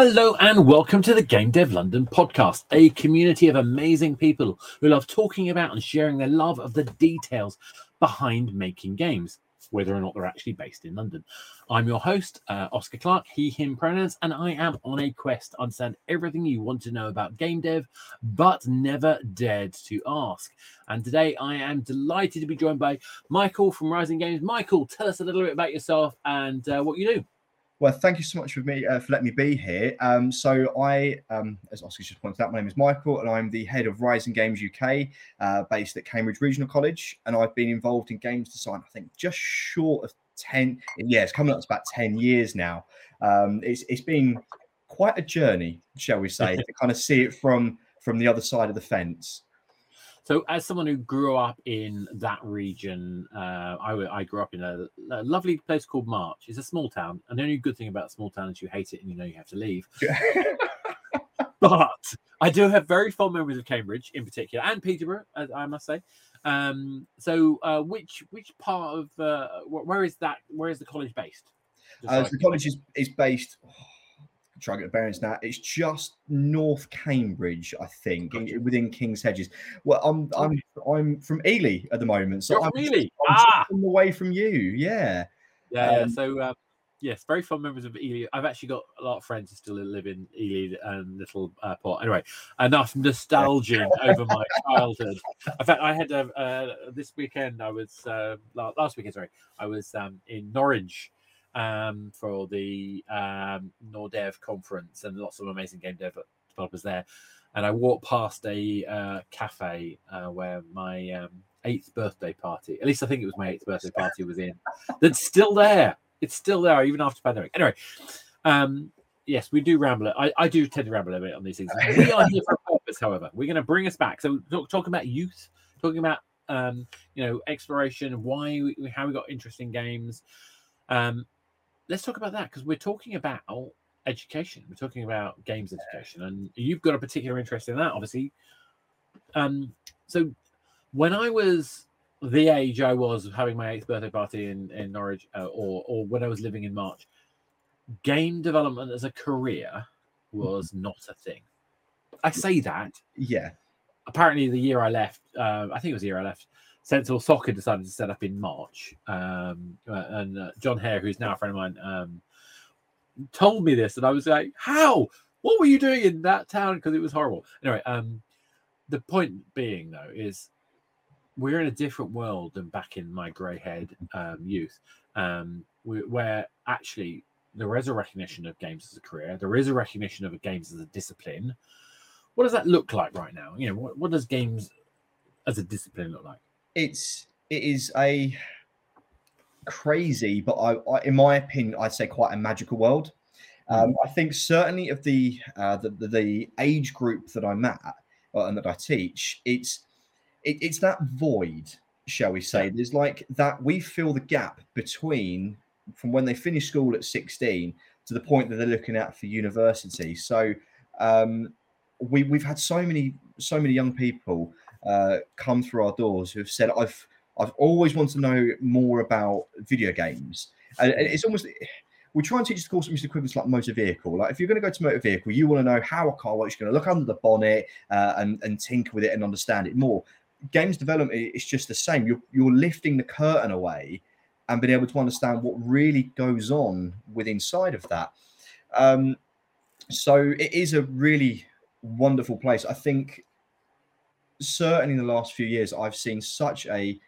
Hello and welcome to the Game Dev London podcast, a community of amazing people who love talking about and sharing their love of the details behind making games, whether or not they're actually based in London. I'm your host, uh, Oscar Clark, he, him pronouns, and I am on a quest to understand everything you want to know about game dev, but never dared to ask. And today I am delighted to be joined by Michael from Rizing Games. Michael, tell us a little bit about yourself and uh, what you do. Well, thank you so much for me uh, for letting me be here. Um, so I, um, as Oscar just pointed out, my name is Michael, and I'm the head of Rizing Games UK, uh, based at Cambridge Regional College, and I've been involved in games design. I think just short of ten. Yeah, it's coming up to about ten years now. Um, it's it's been quite a journey, shall we say, to kind of see it from from the other side of the fence. So, as someone who grew up in that region, uh, I, I, grew up in a, a, lovely place called March. It's a small town, and the only good thing about small town is you hate it and you know you have to leave. but I do have very fond memories of Cambridge, in particular, and Peterborough, I must say. Um, so, uh, which which part of uh, where is that? Where is the college based? Uh, so the college is, is based. Oh, try to get bearings now. It's just North Cambridge, I think, in, within King's Hedges. Well, I'm I'm I'm from Ely at the moment, so You're I'm, really I'm ah the from you. Yeah, yeah. Um, yeah. So uh, yes, very fond members of Ely. I've actually got a lot of friends who still live in Ely and Little uh, Port. Anyway, enough nostalgia over my childhood. In fact, I had a, uh, this weekend. I was uh, last weekend. Sorry, I was um, in Norwich um, for the um, Nordev conference and lots of amazing game dev developers there. And I walked past a uh, cafe uh, where my um, eighth birthday party, at least I think it was my eighth birthday party, was in. That's still there. It's still there even after pandemic. Anyway, um, yes, we do ramble. I, I do tend to ramble a bit on these things. We are here for a purpose, however. We're going to bring us back. So talk, talking about youth, talking about um, you know exploration, why we, how we got interesting games. Um, let's talk about that because we're talking about education. We're talking about games education, and you've got a particular interest in that, obviously. Um, so when I was the age I was having my eighth birthday party in in Norwich, uh, or or when I was living in March, game development as a career was not a thing. I say that. Yeah. Apparently, the year I left, uh, I think it was the year I left. Sensible Soccer decided to set up in March. Um, uh, and uh, John Hare, who's now a friend of mine, um, told me this, and I was like, "How? What were you doing in that town?" Because it was horrible. Anyway, um, the point being though is we're in a different world than back in my grey-haired um, youth, um, where actually there is a recognition of games as a career. There is a recognition of games as a discipline. What does that look like right now? You know, what, what does games as a discipline look like? It's it is a crazy, but I, I, in my opinion, I'd say quite a magical world. Hmm. Um, I think certainly of the, uh, the, the the age group that I'm at uh, and that I teach, it's it, it's that void, shall we say? There's like that we fill the gap between from when they finish school at 16 to the point that they're looking at for university. So um, we we've had so many so many young people uh, come through our doors who have said, "I've I've always wanted to know more about video games," and, and it's almost we try and teach the course almost equivalent like motor vehicle. Like if you're going to go to motor vehicle, you want to know how a car works. You're going to look under the bonnet uh, and and tinker with it and understand it more. Games development is just the same. You're you're lifting the curtain away and being able to understand what really goes on with inside of that. Um, so it is a really wonderful place. I think certainly in the last few years, I've seen such a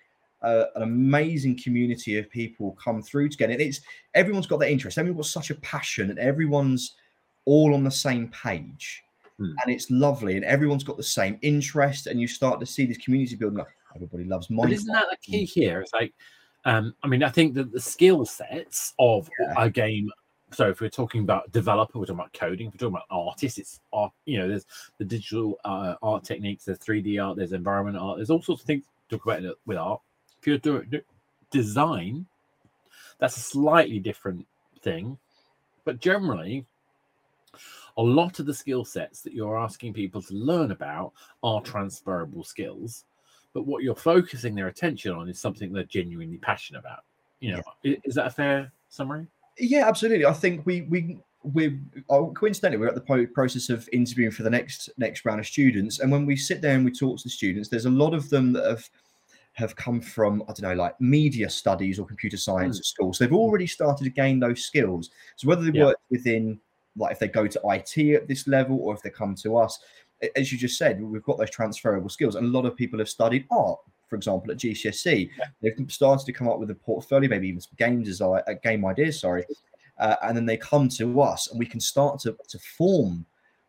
uh, an amazing community of people come through together. And it's everyone's got their interest. Everyone's got such a passion, and everyone's all on the same page. Hmm. And it's lovely, and everyone's got the same interest, and you start to see this community building. Like everybody loves. But isn't that the key here? It's like, um, I mean, I think that the skill sets of yeah. a game so if we're talking about developer, we're talking about coding. If we're talking about artists, it's art. You know, there's the digital uh, art techniques. There's 3D art. There's environment art. There's all sorts of things to talk about with art. If you're doing design, that's a slightly different thing. But generally, a lot of the skill sets that you're asking people to learn about are transferable skills. But what you're focusing their attention on is something they're genuinely passionate about. You know, yeah. is that a fair summary? Yeah, absolutely. I think we we we're oh, coincidentally we're at the po- process of interviewing for the next next round of students, and when we sit there and we talk to the students, there's a lot of them that have have come from I don't know like media studies or computer science Mm. at school, so they've already started to gain those skills. So whether they Yeah. work within like if they go to IT at this level or if they come to us, as you just said, we've got those transferable skills, and a lot of people have studied art. For example, at GCSE, they've started to come up with a portfolio, maybe even some game design, uh, game ideas. Sorry, uh, and then they come to us and we can start to, to form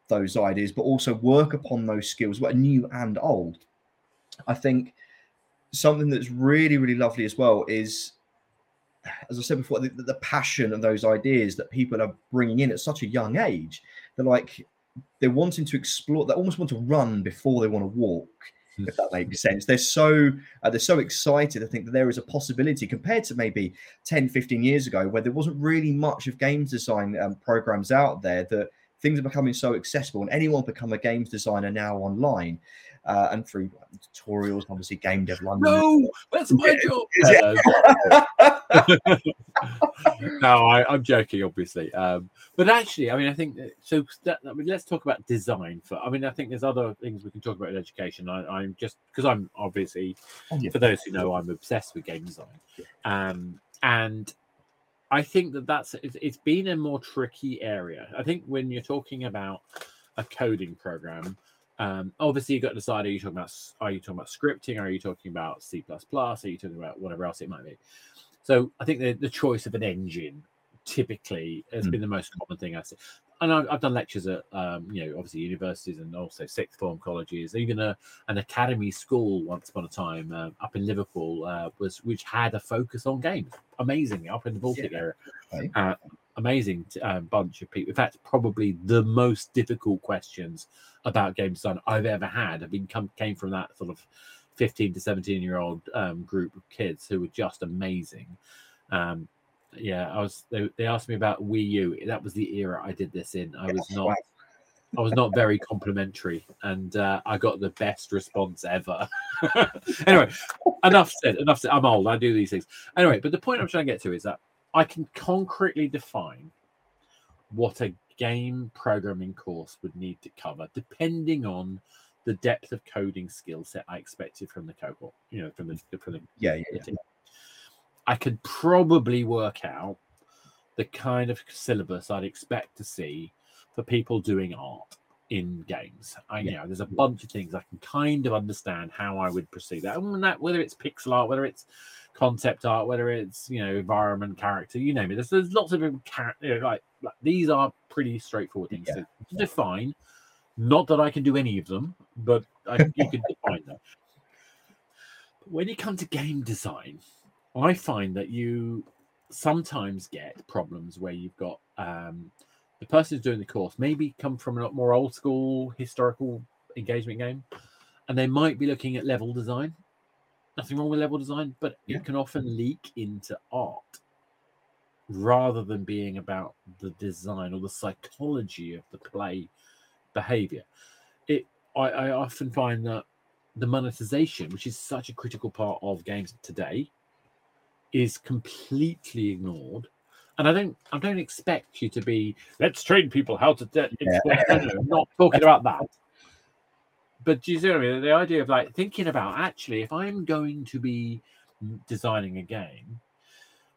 those ideas but also work upon those skills what new and old. I think something that's really really lovely as well is as i said before the, the passion of those ideas that people are bringing in at such a young age. They're like they're wanting to explore they almost want to run before they want to walk if that makes sense. They're so uh, they're so excited i think that there is a possibility compared to maybe 10 15 years ago where there wasn't really much of games design um, programs out there that things are becoming so accessible and anyone become a games designer now online uh, and through tutorials obviously game dev london No, that's my job. Yeah. no, I, I'm joking, obviously. Um, but actually, I mean, I think so. That, I mean, let's talk about design. For I mean, I think there's other things we can talk about in education. I, I'm just because I'm obviously, Oh, yeah. for those who know, I'm obsessed with game design, um, and I think that that's it's, it's been a more tricky area. I think when you're talking about a coding program. Um, obviously, you've got to decide: Are you talking about are you talking about scripting? Are you talking about C plus plus? Are you talking about whatever else it might be? So I think the, the choice of an engine typically has Mm. been the most common thing I see. And I've, I've done lectures at, um, you know, obviously universities and also sixth form colleges. Even a, an academy school once upon a time uh, up in Liverpool uh, was which had a focus on games. Amazingly, up in the Baltic Yeah. area. Okay. Uh, amazing uh, bunch of people. In fact, probably the most difficult questions about game design I've ever had have been come came from that sort of 15 to 17 year old um, group of kids who were just amazing. Um, yeah, I was. They, they asked me about Wii U. That was the era I did this in. I was not. I was not very complimentary, and uh, I got the best response ever. anyway, enough said. Enough said. I'm old. I do these things. Anyway, but the point I'm trying to get to is that I can concretely define what a game programming course would need to cover, depending on the depth of coding skill set I expected from the cohort. You know, from the from the yeah yeah, team. I could probably work out the kind of syllabus I'd expect to see for people doing art in games. I you know there's a bunch of things I can kind of understand how I would proceed that. And that whether it's pixel art, whether it's concept art, whether it's you know environment, character, you name it. There's, there's lots of different char- you know, like, like these are pretty straightforward things Yeah. to, to define. Not that I can do any of them, but I, you can define them. But when you come to game design, I find that you sometimes get problems where you've got um, the person who's doing the course maybe come from a lot more old school historical engagement game, and they might be looking at level design. Nothing wrong with level design, but Yeah. it can often leak into art rather than being about the design or the psychology of the play behavior. It I, I often find that the monetization, which is such a critical part of games today, is completely ignored. And I don't I don't expect you to be let's train people how to de- exploit- no, no, I'm not talking about that. But do you see what I mean? The idea of like thinking about actually, if I'm going to be designing a game,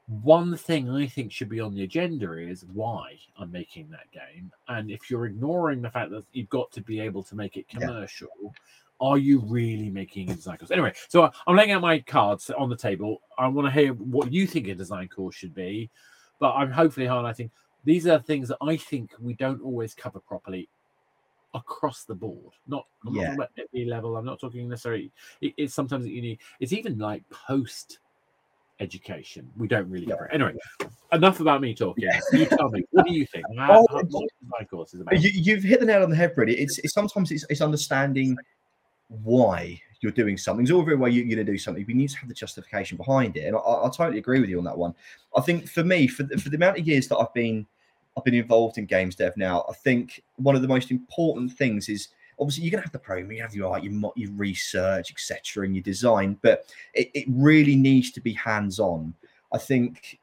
one thing I think should be on the agenda is why I'm making that game. And if you're ignoring the fact that you've got to be able to make it Yeah. commercial, are you really making a design course? Anyway, so I'm laying out my cards on the table. I want to hear what you think a design course should be, but I'm hopefully highlighting these are things that I think we don't always cover properly across the board. Not, I'm Yeah. not talking about every level. I'm not talking necessarily. It, it's sometimes that you need. It's even like post education. We don't really Yeah. cover. it. Anyway, enough about me talking. You tell me. What do you think? How, Oh, how, what design course is about? You, you've hit the nail on the head, really. It's, it's sometimes it's, it's understanding why you're doing something. It's all very well you're going to do something, you need to have the justification behind it. And I, I totally agree with you on that one. I think for me, for the, for the amount of years that I've been I've been involved in games dev now, I think one of the most important things is obviously you're going to have the program, you have your art, your, your research, etc., and your design, but it, it really needs to be hands on. I think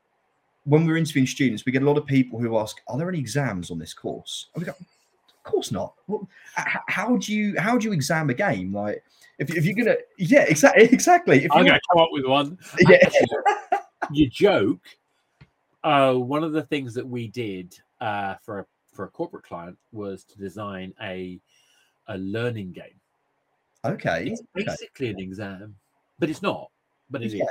when we're interviewing students, we get a lot of people who ask, "Are there any exams on this course?" And we go, "Of course not. How do you how do you exam a game? Like, if, if you're gonna, yeah, exactly, exactly. If I'm to come up with one. yeah, you joke. Uh, one of the things that we did uh, for a for a corporate client was to design a a learning game. okay, It's okay. basically an exam, but it's not. But it is. Yeah.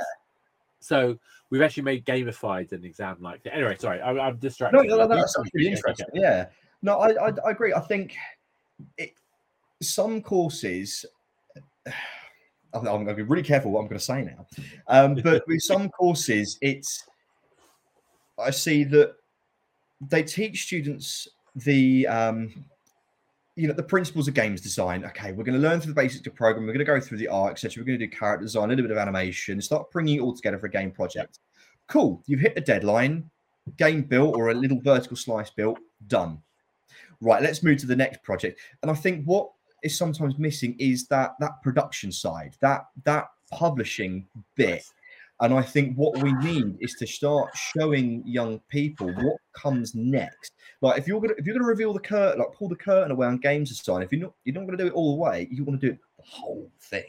So we've actually made gamified an exam like that. Anyway, sorry, I, I'm No, distracted. no, no, You- that's really okay. interesting. Yeah, no, I, I, I agree. I think it, some courses. I'm, I'm going to be really careful what I'm going to say now, um, but with some courses, it's I see that they teach students the um, you know the principles of games design. Okay, we're going to learn through the basics of programming. We're going to go through the art, etc. We're going to do character design, a little bit of animation, start bringing it all together for a game project. Cool, you've hit the deadline. Game built or a little vertical slice built, done. Right, let's move to the next project. And I think what is sometimes missing is that that production side, that that publishing bit. And I think what we need is to start showing young people what comes next. Like if you're gonna if you're gonna reveal the curtain, like pull the curtain away on games design, if you're not you're not gonna do it all the way, you want to do it the whole thing.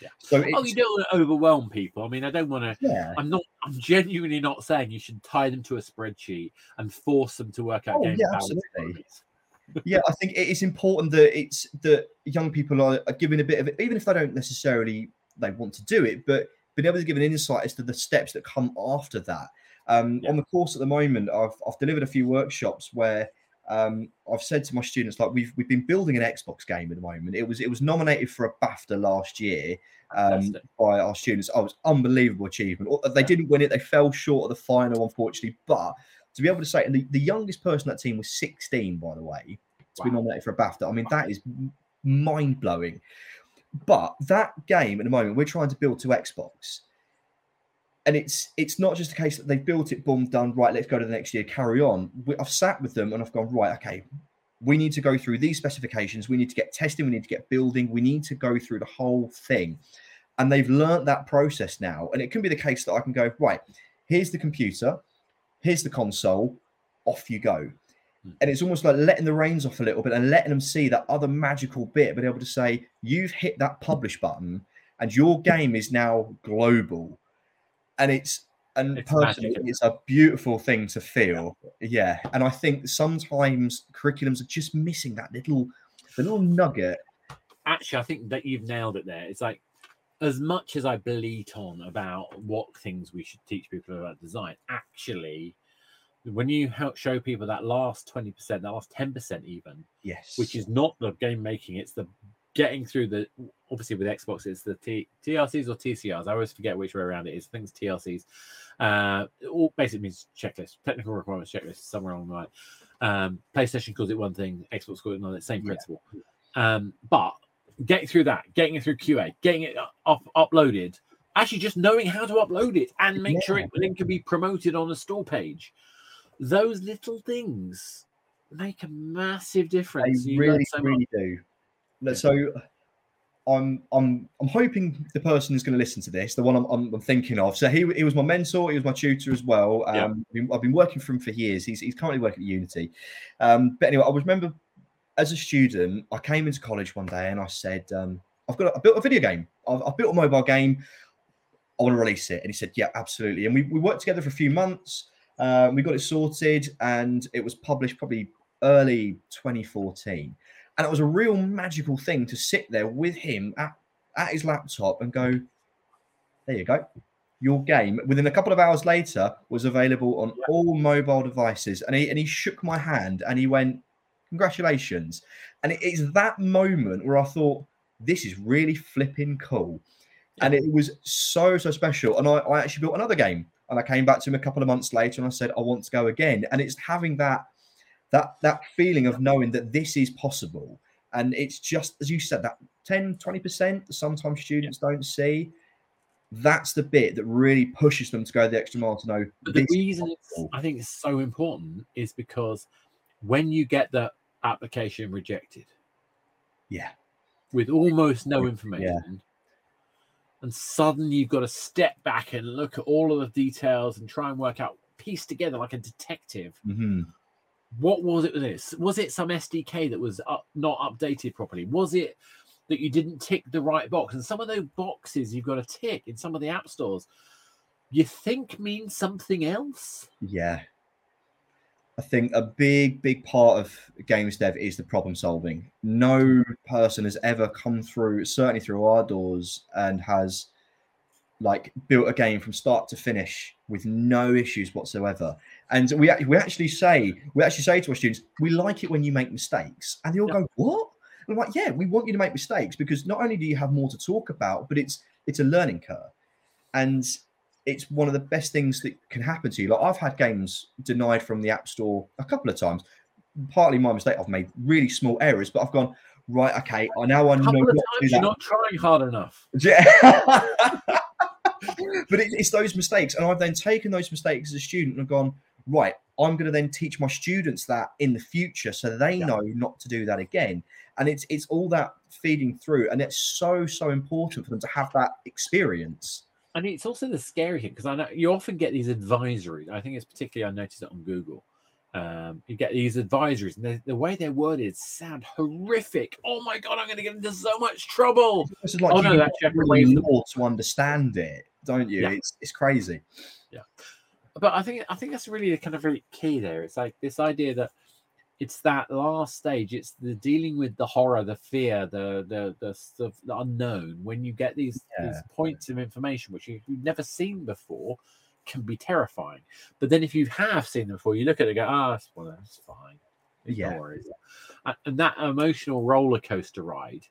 Yeah. So Oh, you don't want to overwhelm people. I mean, I don't want to. yeah. I'm not. I'm genuinely not saying you should tie them to a spreadsheet and force them to work out Oh, yeah, absolutely. yeah, I think it is important that it's that young people are, are given a bit of it, even if they don't necessarily they want to do it, but being able to give an insight as to the steps that come after that. Um, Yeah. On the course at the moment, I've I've delivered a few workshops where um, I've said to my students like we've we've been building an Xbox game at the moment. It was it was nominated for a BAFTA last year um, by our students. Oh, it was unbelievable achievement. They didn't win it; they fell short of the final, unfortunately. But to be able to say, and the, the youngest person on that team was 16, by the way, to be nominated for a BAFTA. I mean, that is mind blowing. But that game at the moment, we're trying to build to Xbox. And it's it's not just a case that they've built it, boom, done, right, let's go to the next year, carry on. We, I've sat with them and I've gone, right, okay, we need to go through these specifications. We need to get testing, we need to get building, we need to go through the whole thing. And they've learnt that process now. And it can be the case that I can go, right, here's the computer, here's the console, off you go. Hmm. And it's almost like letting the reins off a little bit and letting them see that other magical bit, but able to say, you've hit that publish button and your game is now global. And it's and It's personally, magic, it's a beautiful thing to feel. Yeah. And I think sometimes curriculums are just missing that little the little nugget. Actually, I think that you've nailed it there. It's like as much as I bleat on about what things we should teach people about design, actually, when you help show people that last 20%, that last 10% even, Yes. which is not the game making, it's the getting through the obviously with Xbox, it's the T, TLCs or TCRs. I always forget which way around it is. I think it's TLCs. Uh, all basically means checklist, technical requirements checklist, somewhere along the line. Um, PlayStation calls it one thing, Xbox calls it another, same Yeah. principle. Um, but getting through that, getting it through QA, getting it up, uploaded, actually just knowing how to upload it and make sure it then can be promoted on a store page. Those little things make a massive difference. They You really, so really do. So I'm I'm I'm hoping the person who's going to listen to this, the one I'm, I'm, I'm thinking of. So he, he was my mentor, he was my tutor as well. Um, Yeah. I've, been, I've been working for him for years. He's, he's currently working at Unity. Um, but anyway, I remember as a student, I came into college one day and I said, um, I've got a, I built a video game. I've, I've built a mobile game. I want to release it. And he said, Yeah, absolutely. And we, we worked together for a few months. Uh, we got it sorted and it was published probably early 2014. And it was a real magical thing to sit there with him at, at his laptop and go, There you go. Your game within a couple of hours later was available on Yeah. all mobile devices. And he and he shook my hand and he went, Congratulations. And it is that moment where I thought, This is really flipping cool. And it was so, so special. And I, I actually built another game. And I came back to him a couple of months later and I said, I want to go again. And it's having that that that feeling of knowing that this is possible. And it's just as you said, that 10, 20% that sometimes students don't see. That's the bit that really pushes them to go the extra mile to know But the reason it's. I think it's so important is because when you get the application rejected Yeah. with almost no information, and suddenly you've got to step back and look at all of the details and try and work out piece together like a detective. hmm What was it with this? Was it some SDK that was up, not updated properly? Was it that you didn't tick the right box? And some of those boxes you've got to tick in some of the app stores, you think means something else. Yeah. I think a big, big part of games dev is the problem solving. No person has ever come through, certainly through our doors, and has like built a game from start to finish with no issues whatsoever. And we we actually say we actually say to our students, we like it when you make mistakes, and they all Yeah. go, "What?" And I'm like, "Yeah, we want you to make mistakes because not only do you have more to talk about, but it's it's a learning curve, and it's one of the best things that can happen to you. Like I've had games denied from the App Store a couple of times. Partly my mistake. I've made really small errors, but I've gone right. Okay, I now I know couple what of times you're not trying hard enough. Yeah. but it, it's those mistakes. And I've then taken those mistakes as a student and gone, right, I'm going to then teach my students that in the future so they Yeah. know not to do that again. And it's it's all that feeding through. And it's so, so important for them to have that experience. And it's also the scary thing because I know you often get these advisories. I think it's particularly I noticed it on Google. Um, you get these advisories, and the, the way they're worded sound horrific. Oh my god, I'm going to get into so much trouble. This is like Oh, you no, that's really law to understand it, don't you? Yeah. It's it's crazy. Yeah, but I think I think that's really the kind of very key there. It's like this idea that it's that last stage. It's the dealing with the horror, the fear, the the the stuff, the unknown. When you get these these points of information which you, you've never seen before, can be terrifying. But then if you have seen them before, you look at it and go, ah, that's, well, that's fine. Yeah. worries. A- And that emotional roller coaster ride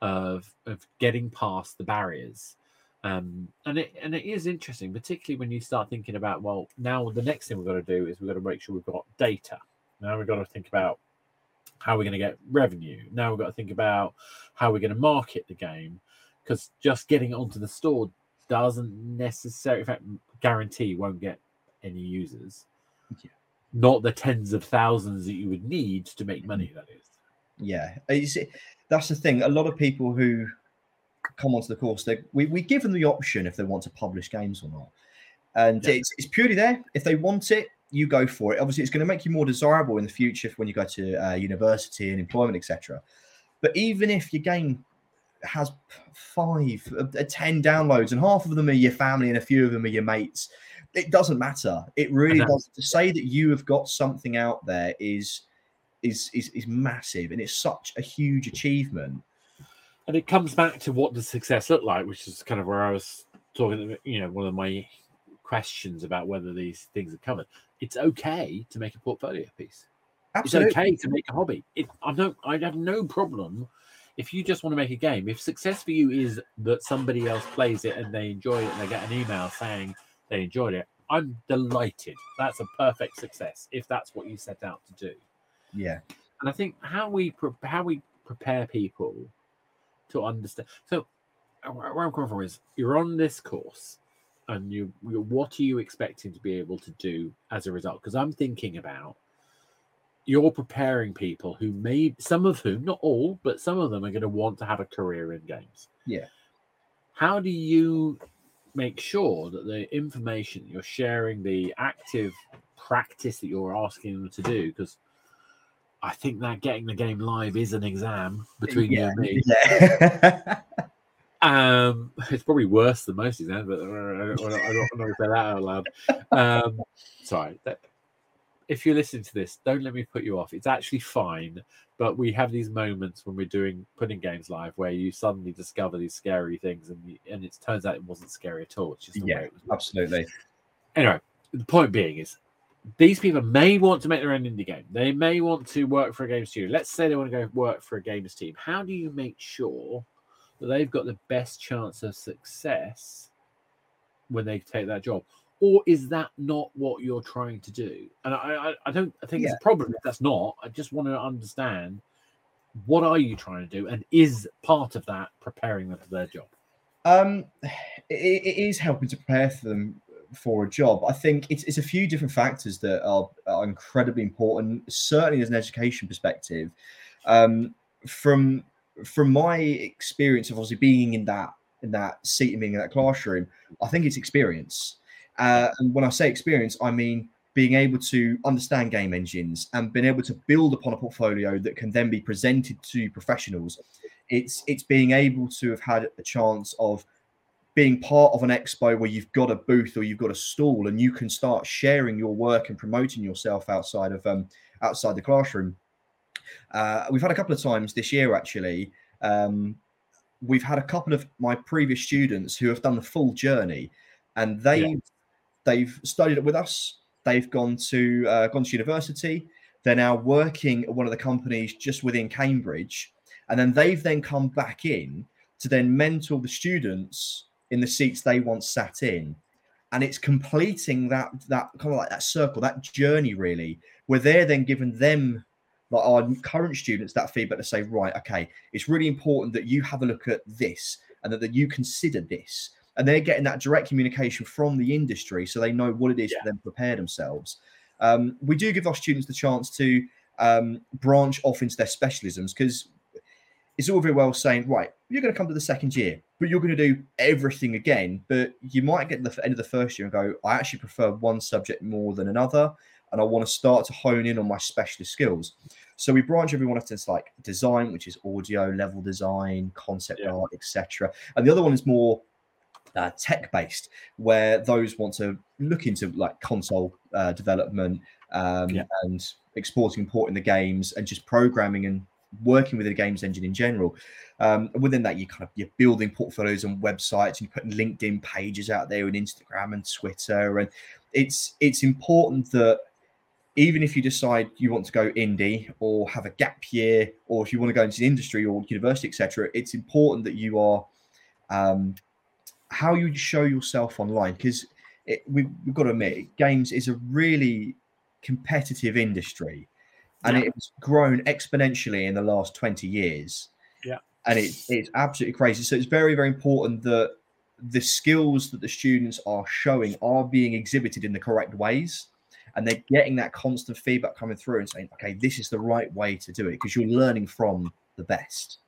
of of getting past the barriers. Um, and it and it is interesting, particularly when you start thinking about well, now the next thing we've got to do is we've got to make sure we've got data. Now we've got to think about how we're going to get revenue. Now we've got to think about how we're going to market the game, because just getting it onto the store doesn't necessarily, in fact, guarantee you won't get any users. Yeah. Not the tens of thousands that you would need to make money. Mm-hmm. That is. Yeah, uh, it's, that's the thing. A lot of people who come onto the course, they, we, we give them the option if they want to publish games or not. And Yeah. it's, it's purely there. If they want it, you go for it. Obviously, it's going to make you more desirable in the future when you go to uh, university and employment, etc. But even if your game has five, uh, uh, 10 downloads, and half of them are your family and a few of them are your mates, it doesn't matter. It really does. To say that you have got something out there is is is is massive, and it's such a huge achievement. And it comes back to what does success look like, which is kind of where I was talking. You know, one of my questions about whether these things are covered. It's okay to make a portfolio piece. Absolutely. It's okay to make a hobby. It, I don't. I'd have no problem if you just want to make a game. If success for you is that somebody else plays it and they enjoy it and they get an email saying they enjoyed it, I'm delighted. That's a perfect success if that's what you set out to do. Yeah. And I think how we pre- how we prepare people to understand. So where I'm coming from is you're on this course, and you you- what are you expecting to be able to do as a result? Because I'm thinking about you're preparing people who may some of whom not all but some of them are going to want to have a career in games Yeah. how do you make sure that the information you're sharing the active practice that you're asking them to do because i think that getting the game live is an exam between you and me Yeah. Um, it's probably worse than most of them, but uh, I don't, I don't, I don't want to say that out loud. Um, sorry. That, if you're listening to this, don't let me put you off. It's actually fine, but we have these moments when we're doing putting games live where you suddenly discover these scary things, and you, and it turns out it wasn't scary at all. It's just Yeah, way it was. Absolutely. Anyway, the point being is these people may want to make their own indie game. They may want to work for a game studio. Let's say they want to go work for a games team. How do you make sure they've got the best chance of success when they take that job? Or is that not what you're trying to do? And I, I, I don't. I think it's a problem if that's not. I just want to understand what are you trying to do, and is part of that preparing them for their job? Um, it, it is helping to prepare for them for a job. I think it's, it's a few different factors that are, are incredibly important. Certainly, as an education perspective, um, from from my experience of obviously being in that in that seat and being in that classroom, I think it's experience. Uh, and when I say experience, I mean being able to understand game engines and being able to build upon a portfolio that can then be presented to professionals. It's it's being able to have had a chance of being part of an expo where you've got a booth or you've got a stall and you can start sharing your work and promoting yourself outside of um, outside the classroom. Uh, we've had a couple of times this year actually. Um, we've had a couple of my previous students who have done the full journey, and they yeah. they've studied it with us. They've gone to uh, gone to university. They're now working at one of the companies just within Cambridge, and then they've then come back in to then mentor the students in the seats they once sat in and it's completing that that kind of like that circle that journey really where they're then giving them like our current students that feedback to say right okay it's really important that you have a look at this and that, that you consider this and they're getting that direct communication from the industry so they know what it is yeah. for them to prepare themselves um, we do give our students the chance to um, branch off into their specialisms because it's all very well saying, right, you're going to come to the second year, but you're going to do everything again. But you might get to the end of the first year and go, I actually prefer one subject more than another. And I want to start to hone in on my specialist skills. So we branch everyone off into like design, which is audio, level design, concept yeah. art, etc. And the other one is more uh, tech based, where those want to look into like console uh, development um, yeah. and exporting, importing the games, and just programming and working with the games engine in general. Um, within that, you kind of you're building portfolios and websites, and you're putting LinkedIn pages out there, and Instagram and Twitter, and it's it's important that even if you decide you want to go indie or have a gap year, or if you want to go into the industry or university, etc., it's important that you are um, how you show yourself online because we've, we've got to admit, games is a really competitive industry and yeah. it's grown exponentially in the last 20 years. Yeah. And it, it's absolutely crazy. So it's very, very important that the skills that the students are showing are being exhibited in the correct ways. And they're getting that constant feedback coming through and saying, okay, this is the right way to do it because you're learning from the best.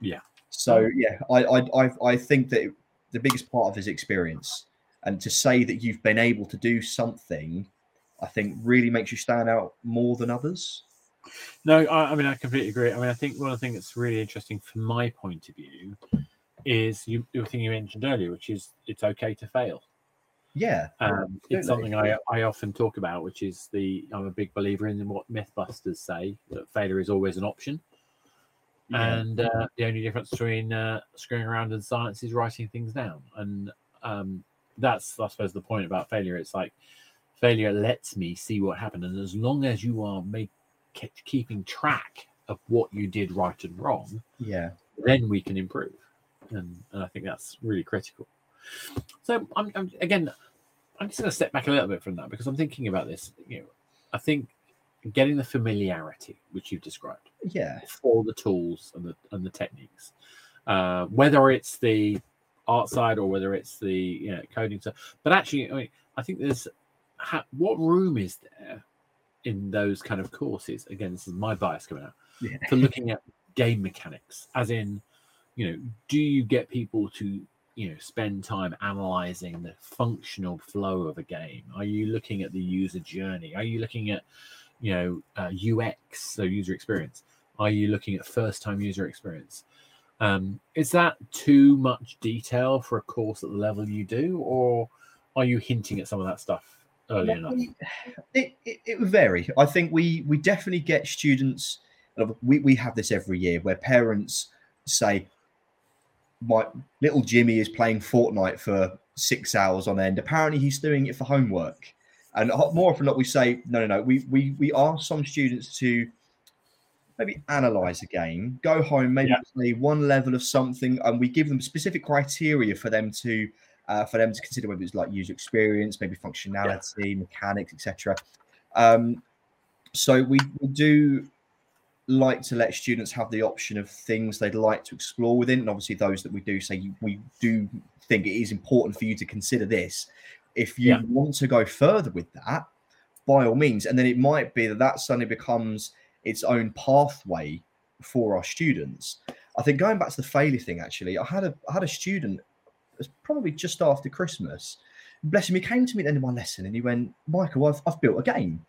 Yeah. So yeah, I I I, I think that the biggest part of his experience and to say that you've been able to do something, I think really makes you stand out more than others. No, I, I, mean I completely agree. I mean I think one of the things that's really interesting from my point of view is you the thing you mentioned earlier, which is it's okay to fail. Yeah, um, it's something I I often talk about, which is the I'm a big believer in what MythBusters say that failure is always an option. Yeah. And uh, the only difference between uh, screwing around and science is writing things down. And um, that's, I suppose, the point about failure. It's like failure lets me see what happened. And as long as you are make, keeping track of what you did right and wrong, yeah, then we can improve. And, and I think that's really critical. So I'm, I'm again, I'm just going to step back a little bit from that because I'm thinking about this. You know, I think getting the familiarity which you've described, yeah, for the tools and the and the techniques, uh, whether it's the art side or whether it's the you know, coding side. But actually, I mean, I think there's what room is there in those kind of courses again this is my bias coming out yeah. for looking at game mechanics as in you know do you get people to you know spend time analyzing the functional flow of a game are you looking at the user journey are you looking at you know uh, ux so user experience are you looking at first time user experience um, is that too much detail for a course at the level you do or are you hinting at some of that stuff early enough? It, it, it would vary. I think we we definitely get students. We we have this every year where parents say, "My little Jimmy is playing Fortnite for six hours on end. Apparently, he's doing it for homework." And more often than not, we say, "No, no, no." We we we ask some students to maybe analyze a game, go home, maybe yeah. play one level of something, and we give them specific criteria for them to uh, for them to consider whether it's like user experience, maybe functionality, yeah. mechanics, etc. Um, so we, we do like to let students have the option of things they'd like to explore within, and obviously those that we do say we do think it is important for you to consider this. If you yeah. want to go further with that, by all means, and then it might be that that suddenly becomes its own pathway for our students. I think going back to the failure thing, actually, I had a I had a student was probably just after Christmas bless him, he came to me at the end of my lesson and he went, Michael, I've, I've built a game.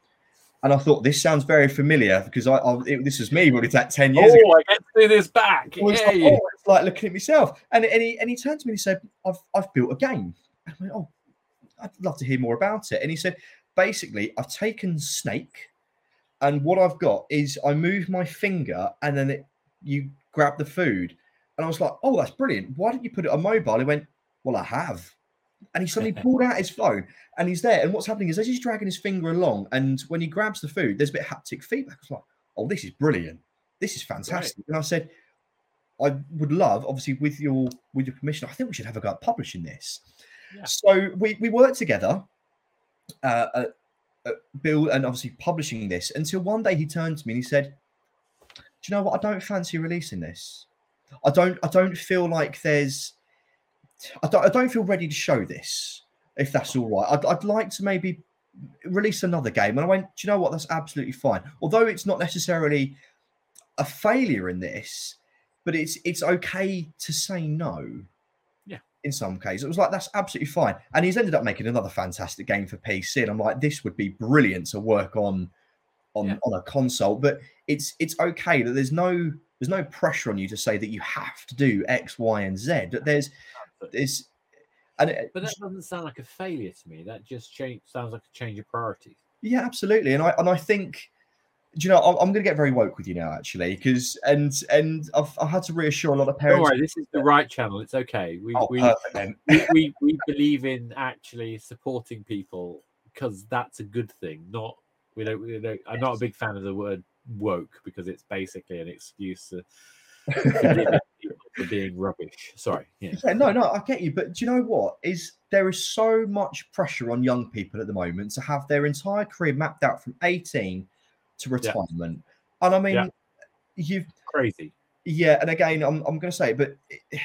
And I thought this sounds very familiar because I, I it, this was me really that ten years oh, ago. I get to do this back. Was like, oh, it's like looking at myself. And, and he and he turned to me and he said, I've I've built a game. And I went, Oh, I'd love to hear more about it. And he said, basically, I've taken Snake, and what I've got is I move my finger and then it, you grab the food. And I was like, Oh, that's brilliant. Why didn't you put it on mobile? He went, Well, I have. And he suddenly pulled out his phone and he's there. And what's happening is as he's dragging his finger along, and when he grabs the food, there's a bit of haptic feedback. I was like, Oh, this is brilliant. This is fantastic. And I said, I would love, obviously, with your with your permission, I think we should have a go at publishing this. Yeah. So we we worked together, uh, Bill, and obviously publishing this until one day he turned to me and he said, "Do you know what? I don't fancy releasing this. I don't. I don't feel like there's. I don't. I don't feel ready to show this. If that's all right, I'd, I'd like to maybe release another game." And I went, "Do you know what? That's absolutely fine. Although it's not necessarily a failure in this." but it's it's okay to say no. Yeah. In some cases, it was like that's absolutely fine, and he's ended up making another fantastic game for PC. And I'm like, this would be brilliant to work on on Yeah. on a console. But it's it's okay that there's no there's no pressure on you to say that you have to do X, Y, and Z. That there's there's and it, But that doesn't sound like a failure to me. That just change sounds like a change of priorities. Yeah, absolutely, and I and I think, do you know, I'm, I'm going to get very woke with you now, actually, because and and I've, I've had to reassure a lot of Don't parents. worry, this is the right channel. It's okay. We oh, we, um, we, we we believe in actually supporting people because that's a good thing. Not we don't. We don't I'm not a big fan of the word woke because it's basically an excuse to for being rubbish. Sorry. Yeah. Yeah, no, no, I get you, but do you know what? Is there is so much pressure on young people at the moment to have their entire career mapped out from 18 to retirement, and I mean, Yeah. you've Crazy. yeah, and again, I'm I'm going to say, it, but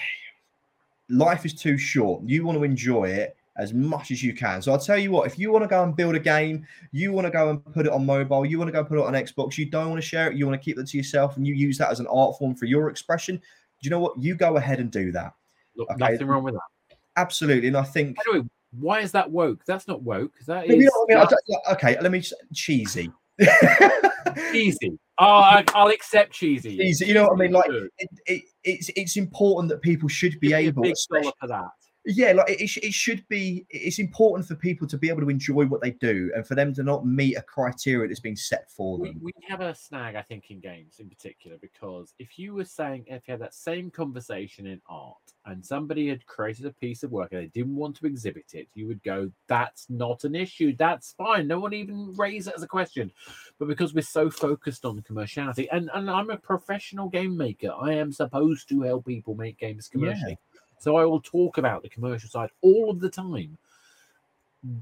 life is too short. You want to enjoy it as much as you can. So I'll tell you what, if you want to go and build a game, you want to go and put it on mobile, you want to go put it on Xbox, you don't want to share it, you want to keep it to yourself, and you use that as an art form for your expression. Do you know what? You go ahead and do that. Look, Okay. nothing wrong with that. Absolutely, and I think Anyway, why is that woke? That's not woke. That No, you know I mean? I that's yeah, okay, let me just, cheesy. cheesy. Oh, I, I'll accept cheesy. Cheesy, you know what I mean? Like it, it, it's it's important that people should be Give able, big dollar for that. Yeah, like it, it, should be. It's important for people to be able to enjoy what they do, and for them to not meet a criteria that's been set for them. we have a snag, I think, in games in particular, because if you were saying, if you had that same conversation in art and somebody had created a piece of work and they didn't want to exhibit it, you would go, that's not an issue. That's fine. No one even raised it as a question. But because we're so focused on commerciality, and, and I'm a professional game maker, I am supposed to help people make games Yeah. So I will talk about the commercial side all of the time.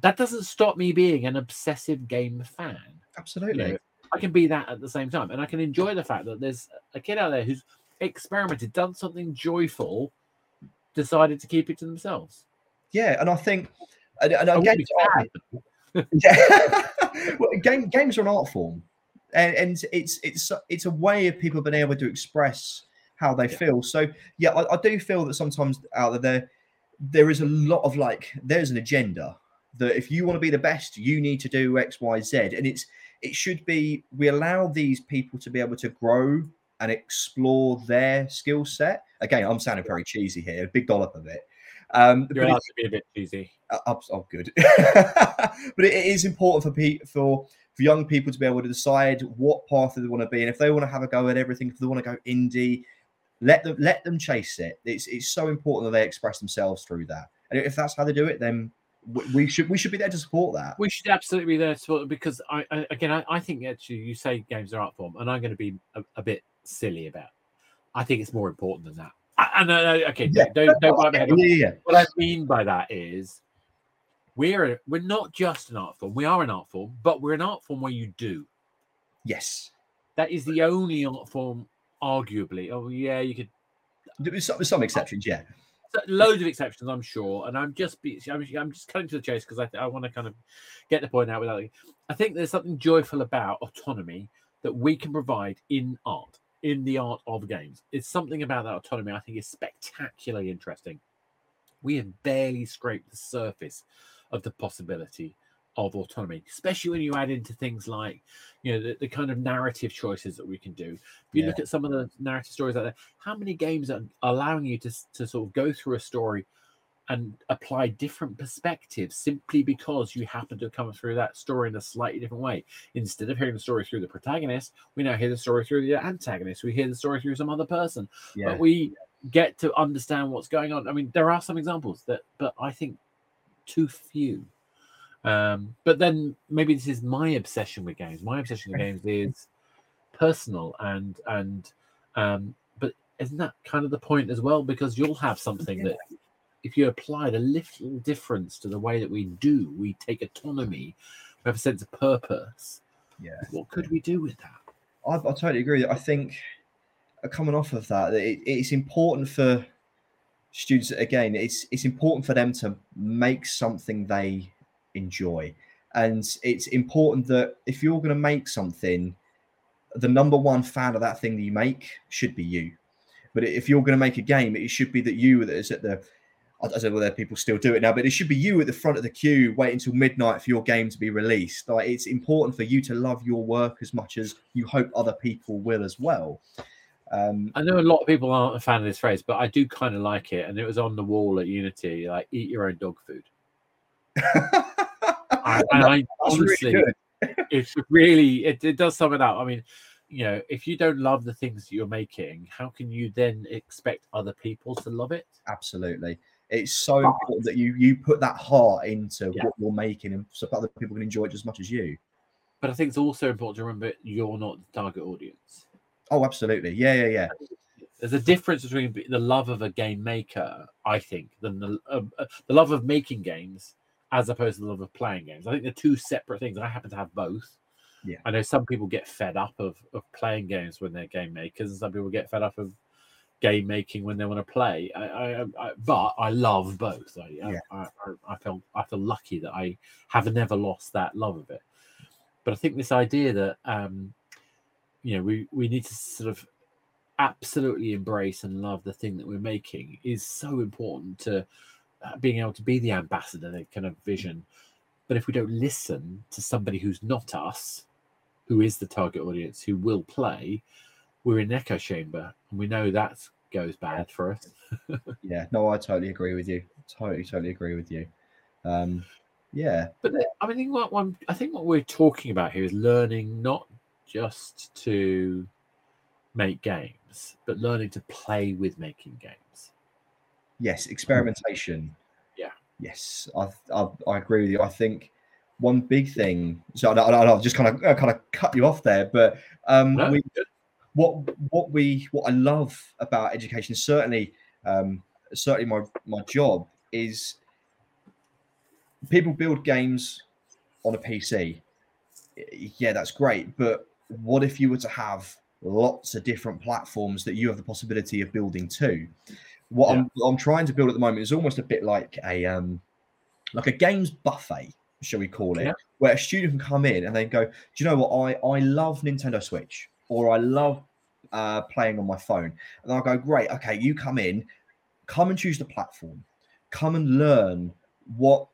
That doesn't stop me being an obsessive game fan Absolutely. you know, I can be that at the same time, and I can enjoy the fact that there's a kid out there who's experimented, done something joyful, decided to keep it to themselves. Yeah, and I think, and, and I be sad. Yeah. well, game, games are an art form, and, and it's it's it's a way of people being able to express how they Yeah. feel. So yeah, I, I do feel that sometimes out of there there is a lot of like there's an agenda that if you want to be the best, you need to do X, Y, Z, and it's it should be we allow these people to be able to grow and explore their skill set. Again, I'm sounding very cheesy here, a big dollop of it. Um, You're it- allowed to be a bit cheesy. uh, oh, oh, good. but it, it is important for pe- for for young people to be able to decide what path they want to be, and if they want to have a go at everything, if they want to go indie, let them let them chase it. It's it's so important that they express themselves through that, and if that's how they do it, then we should we should be there to support that. We should absolutely be there to support because I, I again I, I think actually you say games are art form, and I'm going to be a, a bit silly about. It. I think it's more important than that. I, I. Okay, Yeah. don't don't bite my head yeah, what I mean by that is we're a, we're not just an art form. We are an art form, but we're an art form where you do. yes. That is the only art form, arguably. Oh yeah, you could With some, with some exceptions, yeah. loads of exceptions, I'm sure. And I'm just be, I'm, I'm just cutting to the chase because I, I want to kind of get the point out without. I think there's something joyful about autonomy that we can provide in art, in the art of games. It's something about that autonomy I think is spectacularly interesting. We have barely scraped the surface of the possibility of autonomy, especially when you add into things like, you know, the, the kind of narrative choices that we can do. If you Yeah. look at some of the narrative stories out there, how many games are allowing you to, to sort of go through a story and apply different perspectives simply because you happen to come through that story in a slightly different way. Instead of hearing the story through the protagonist, we now hear the story through the antagonist. We hear the story through some other person Yeah. but we get to understand what's going on. I mean, there are some examples that, but I think too few. Um, but then maybe this is my obsession with games. My obsession with games is personal and and um, but isn't that kind of the point as well? Because you'll have something that if you applied a little difference to the way that we do, we take autonomy, we have a sense of purpose. yeah. What could we do with that? I, I totally agree. I think coming off of that, that it, it's important for students. Again, it's it's important for them to make something they enjoy, and it's important that if you're going to make something, the number one fan of that thing that you make should be you. But if you're going to make a game, it should be that you that is at the I don't know whether people still do it now, but it should be you at the front of the queue waiting until midnight for your game to be released. Like it's important for you to love your work as much as you hope other people will as well. Um, I know a lot of people aren't a fan of this phrase, but I do kind of like it. And it was on the wall at Unity, like eat your own dog food. I, and I that's really honestly, it's really it, it does sum it up. I mean, you know, if you don't love the things that you're making, how can you then expect other people to love it? Absolutely. It's so important that you you put that heart into Yeah. what you're making and so other people can enjoy it as much as you. But I think it's also important to remember you're not the target audience. Oh, absolutely. Yeah, yeah, yeah. There's a difference between the love of a game maker, I think, than the uh, uh, the love of making games as opposed to the love of playing games. I think they're two separate things. I happen to have both. Yeah. I know some people get fed up of, of playing games when they're game makers, and some people get fed up of game making when they want to play. I, I, I but I love both. I, Yeah. I, I, I feel I feel lucky that I have never lost that love of it. But I think this idea that um, you know we we need to sort of absolutely embrace and love the thing that we're making is so important to being able to be the ambassador, the kind of vision. But if we don't listen to somebody who's not us, who is the target audience, who will play, we're in an echo chamber, and we know that goes bad for us. Yeah. No, I totally agree with you. Totally, totally agree with you. Um, yeah. But the- I mean, what one, I think what we're talking about here is learning not just to make games, but learning to play with making games. Yes, experimentation. Yeah. Yes, I, I I agree with you. I think one big thing. So I, I, I'll just kind of uh, kind of cut you off there, but um, No, we, what what we what I love about education, certainly um, certainly my my job is people build games on a PC. Yeah, that's great, but what if you were to have lots of different platforms that you have the possibility of building to? What I'm what I'm trying to build at the moment is almost a bit like a um like a games buffet, shall we call it, Yeah. where a student can come in and they go, Do you know what? I I love Nintendo Switch or I love uh, playing on my phone. And I'll go, Great, okay, you come in, come and choose the platform, come and learn what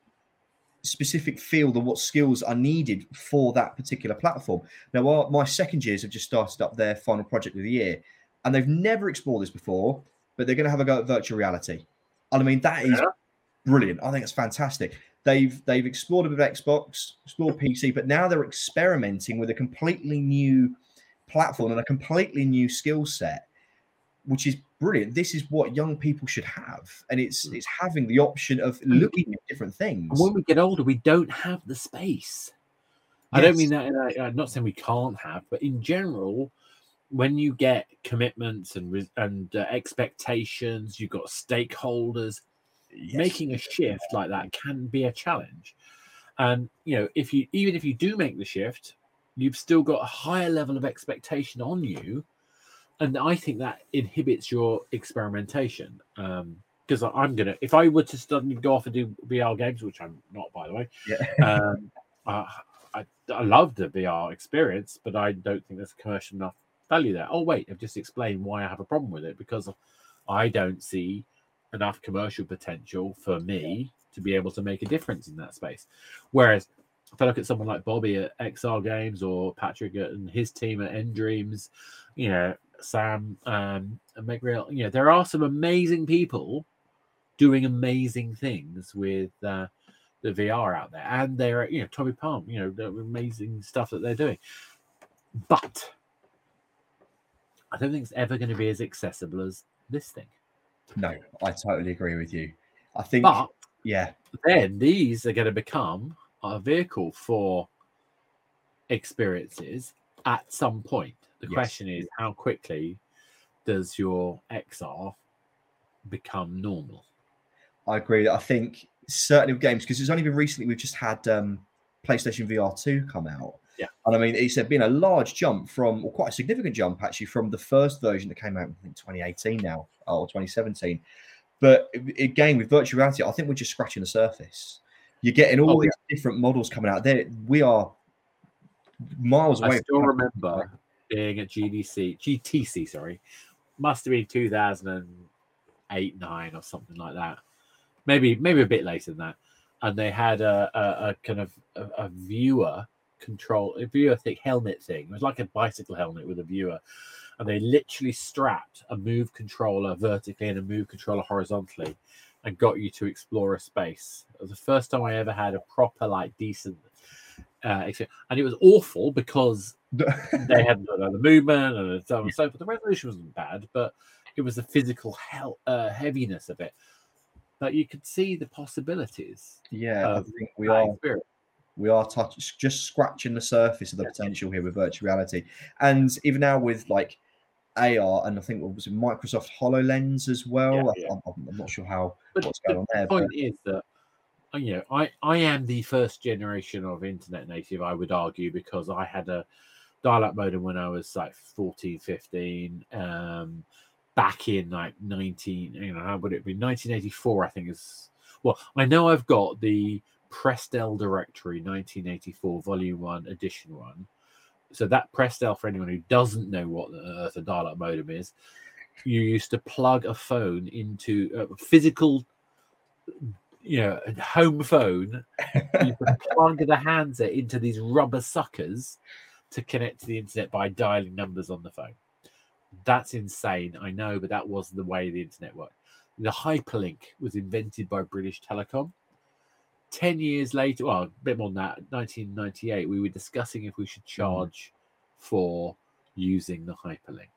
specific field and what skills are needed for that particular platform. Now, our, my second years have just started up their final project of the year, and they've never explored this before, but they're going to have a go at virtual reality. And I mean, that is Yeah. brilliant. I think it's fantastic. They've they've explored a bit of Xbox, explored PC, but now they're experimenting with a completely new platform and a completely new skill set, which is brilliant. This is what young people should have, and it's hmm. it's having the option of looking at different things. And when we get older, we don't have the space. I don't mean that. in a- I'm not saying we can't have, but in general, when you get commitments and and uh, expectations, you've got stakeholders. Yes. Making a shift like that can be a challenge. And you know, if you even if you do make the shift, you've still got a higher level of expectation on you, and I think that inhibits your experimentation. Um, because I'm gonna, if I were to suddenly go off and do VR games, which I'm not, by the way, Yeah. um, I, I, I love the VR experience, but I don't think there's commercial enough value there. Oh, wait, I've just explained why I have a problem with it because I don't see enough commercial potential for me to be able to make a difference in that space. Whereas if I look at someone like Bobby at XR Games or Patrick and his team at nDreams, you know, Sam um, and Meg Real, you know, there are some amazing people doing amazing things with uh, the VR out there, and they're you know Tommy Palm, you know, the amazing stuff that they're doing. But I don't think it's ever going to be as accessible as this thing. No, I totally agree with you. I think, But yeah, then these are going to become a vehicle for experiences at some point. The Yes. question is, how quickly does your XR become normal? I agree. I think certainly with games because it's only been recently we've just had um, PlayStation VR two come out. Yeah. and I mean it's been a large jump from, or quite a significant jump actually, from the first version that came out in 2018 now or 2017. But again, with virtual reality, I think we're just scratching the surface. You're getting all Oh, these different models coming out. There, we are miles away. I still remember being at GDC, GTC, sorry, must have been 2008, nine, or something like that. Maybe, maybe a bit later than that. And they had a, a, a kind of a, a viewer control, a viewer thick helmet thing. It was like a bicycle helmet with a viewer. And they literally strapped a move controller vertically and a move controller horizontally and got you to explore a space. It was the first time I ever had a proper, like, decent uh, experience. And it was awful because they had the, the movement and so on and so forth. The resolution wasn't bad, but it was the physical hell, uh, heaviness of it. But you could see the possibilities. yeah, I think we are. experience. We are touch, just scratching the surface of the potential here with virtual reality and even now with like ar and i think what was it microsoft hololens as well Yeah, I- yeah. I'm, I'm- I'm not sure how But what's going on there The point but is that uh, you know, I I am the first generation of internet native. I would argue because I had a dial-up modem when I was like 14, 15. Um, back in like 19, you know, how would it be? 1984, I think is. Well, I know I've got the Prestel directory 1984 volume one edition one. So that Prestel, for anyone who doesn't know what the earth a dial-up modem is, you used to plug a phone into a physical you know, a home phone, you plug the handset into these rubber suckers to connect to the internet by dialing numbers on the phone. That's insane, I know, but that was the way the internet worked. The hyperlink was invented by British Telecom. 10 years later, well, a bit more than that, 1998, we were discussing if we should charge for using the hyperlink.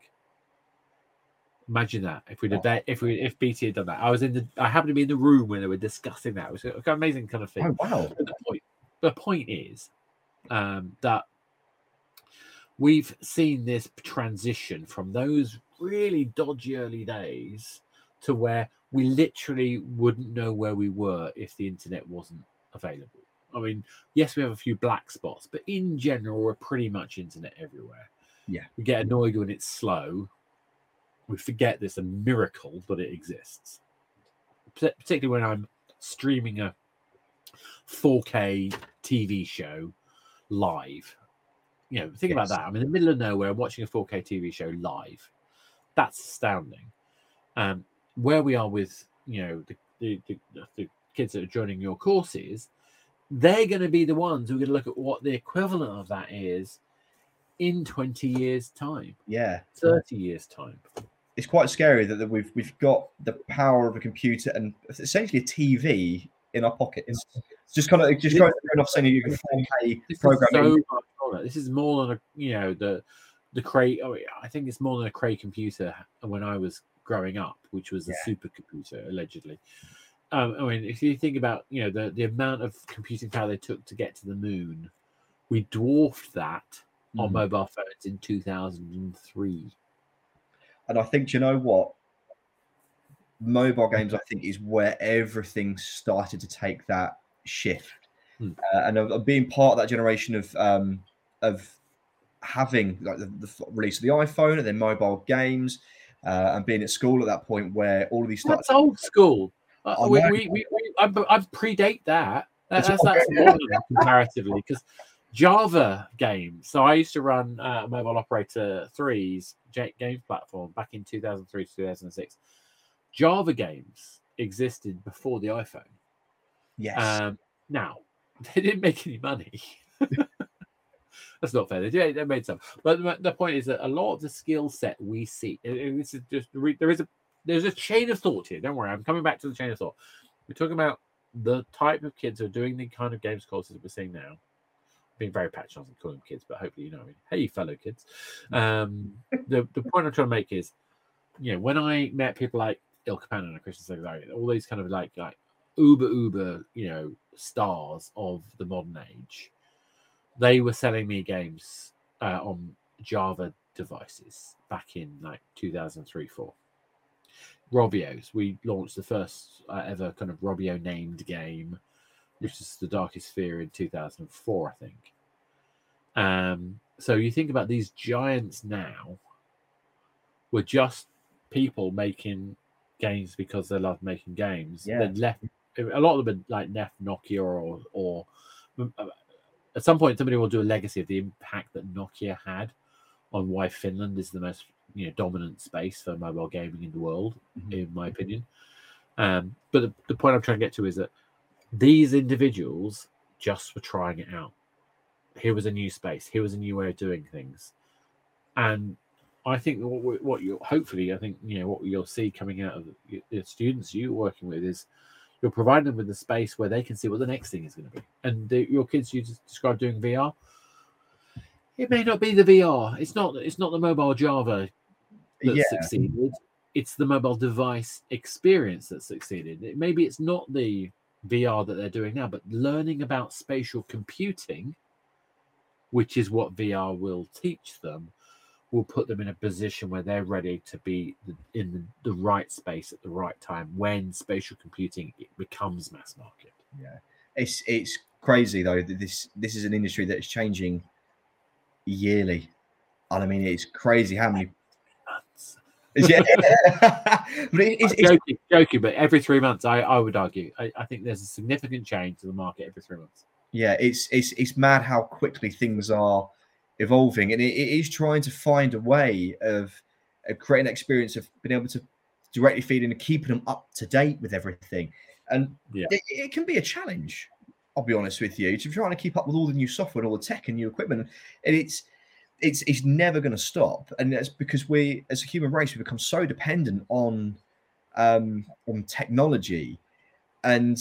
Imagine that if we'd have that, if we if BT had done that. I was in the I happened to be in the room when they were discussing that. It was an amazing kind of thing. oh wow But the point, the point is um, that we've seen this transition from those really dodgy early days to where we literally wouldn't know where we were if the internet wasn't available. I mean, yes, we have a few black spots, but in general, we're pretty much internet everywhere. Yeah. We get annoyed when it's slow. We forget there's a miracle, but it exists. Partic- Particularly when I'm streaming a 4K TV show live. You know, think about that. I'm in the middle of nowhere, I'm watching a 4K TV show live. That's astounding. Um, where we are with, you know, the, the, the, the kids that are joining your courses, they're going to be the ones who are going to look at what the equivalent of that is in 20 years' time, yeah 30 years' time. it's quite scary that, we've we've got the power of a computer and essentially a tv in our pockets it's just kind of just going off saying you can 4k This program so in- much more than- This is more than a you know the the Cray. Oh, I think it's more than a Cray computer when I was growing up, which was a Yeah. supercomputer allegedly. Um, I mean, if you think about you know the the amount of computing power they took to get to the moon, we dwarfed that on Mm. mobile phones in two thousand and three. And I think, you know what? Mobile games, I think, is where everything started to take that shift. Hmm. Uh, and of, of being part of that generation of um, of having like the, the release of the iPhone and then mobile games, uh, and being at school at that point where all of these started. That's old school. Uh, I we, we, we, we, I, I predate that. That- That's, that's modern comparatively because Java games. So I used to run uh, Mobile Operator 3's J- game platform back in 2003 to 2006. Java games existed before the iPhone. Yes. Um, now they didn't make any money. That's not fair. They. They made some, but the, point is that a lot of the skill set we see, and- this is just there is a there's a chain of thought here. Don't worry, I'm coming back to the chain of thought. We're talking about the type of kids who are doing the kind of games courses that we're seeing now. Being very patronizing calling kids, but hopefully you know. what I mean. Hey, fellow kids. Um, the the point I'm trying to make is, you know, when I met people like Ilkka Paananen and Kristian Segerstrale, all these kind of like like uber uber, you know, stars of the modern age, they were selling me games uh, on Java devices back in like 2003 4. Rovio's, we launched the first uh, ever kind of Rovio named game, which is the Darkest Fear in 2004, I think. Um, so you think about these giants now were just people making games because they love making games. Yeah. They left a lot of them had like left Nokia or or uh, at some point somebody will do a legacy of the impact that Nokia had on why Finland is the most you know dominant space for mobile gaming in the world, Mhm. in my opinion. Um, but the, the point I'm trying to get to is that these individuals just were trying it out. Here was a new space. Here was a new way of doing things, and I think what what you hopefully I think you know what you'll see coming out of the students you're working with is you're providing them with a space where they can see what the next thing is going to be. And the, your kids you just described doing VR, it may not be the VR. It's not. It's not the mobile Java that Yeah. succeeded. It's the mobile device experience that succeeded. It, maybe it's not the VR that they're doing now, but learning about spatial computing, which is what VR will teach them, will put them in a position where they're ready to be in the, the right space at the right time when spatial computing it becomes mass market. Yeah, it's it's crazy though that this this is an industry that is changing yearly. And I mean, it's crazy how many. Yeah. but it, it's, I'm it's joking, joking, but every three months, I, I would argue, I, I think there's a significant change to the market every three months. yeah, it's it's it's mad how quickly things are evolving, and it, it is trying to find a way of, of creating an experience of being able to directly feed in and keeping them up to date with everything. And Yeah. it, it can be a challenge. I'll be honest with you, to trying to keep up with all the new software and all the tech and new equipment, and it's it's it's never going to stop. And that's because we, as a human race, we become so dependent on um, on technology, and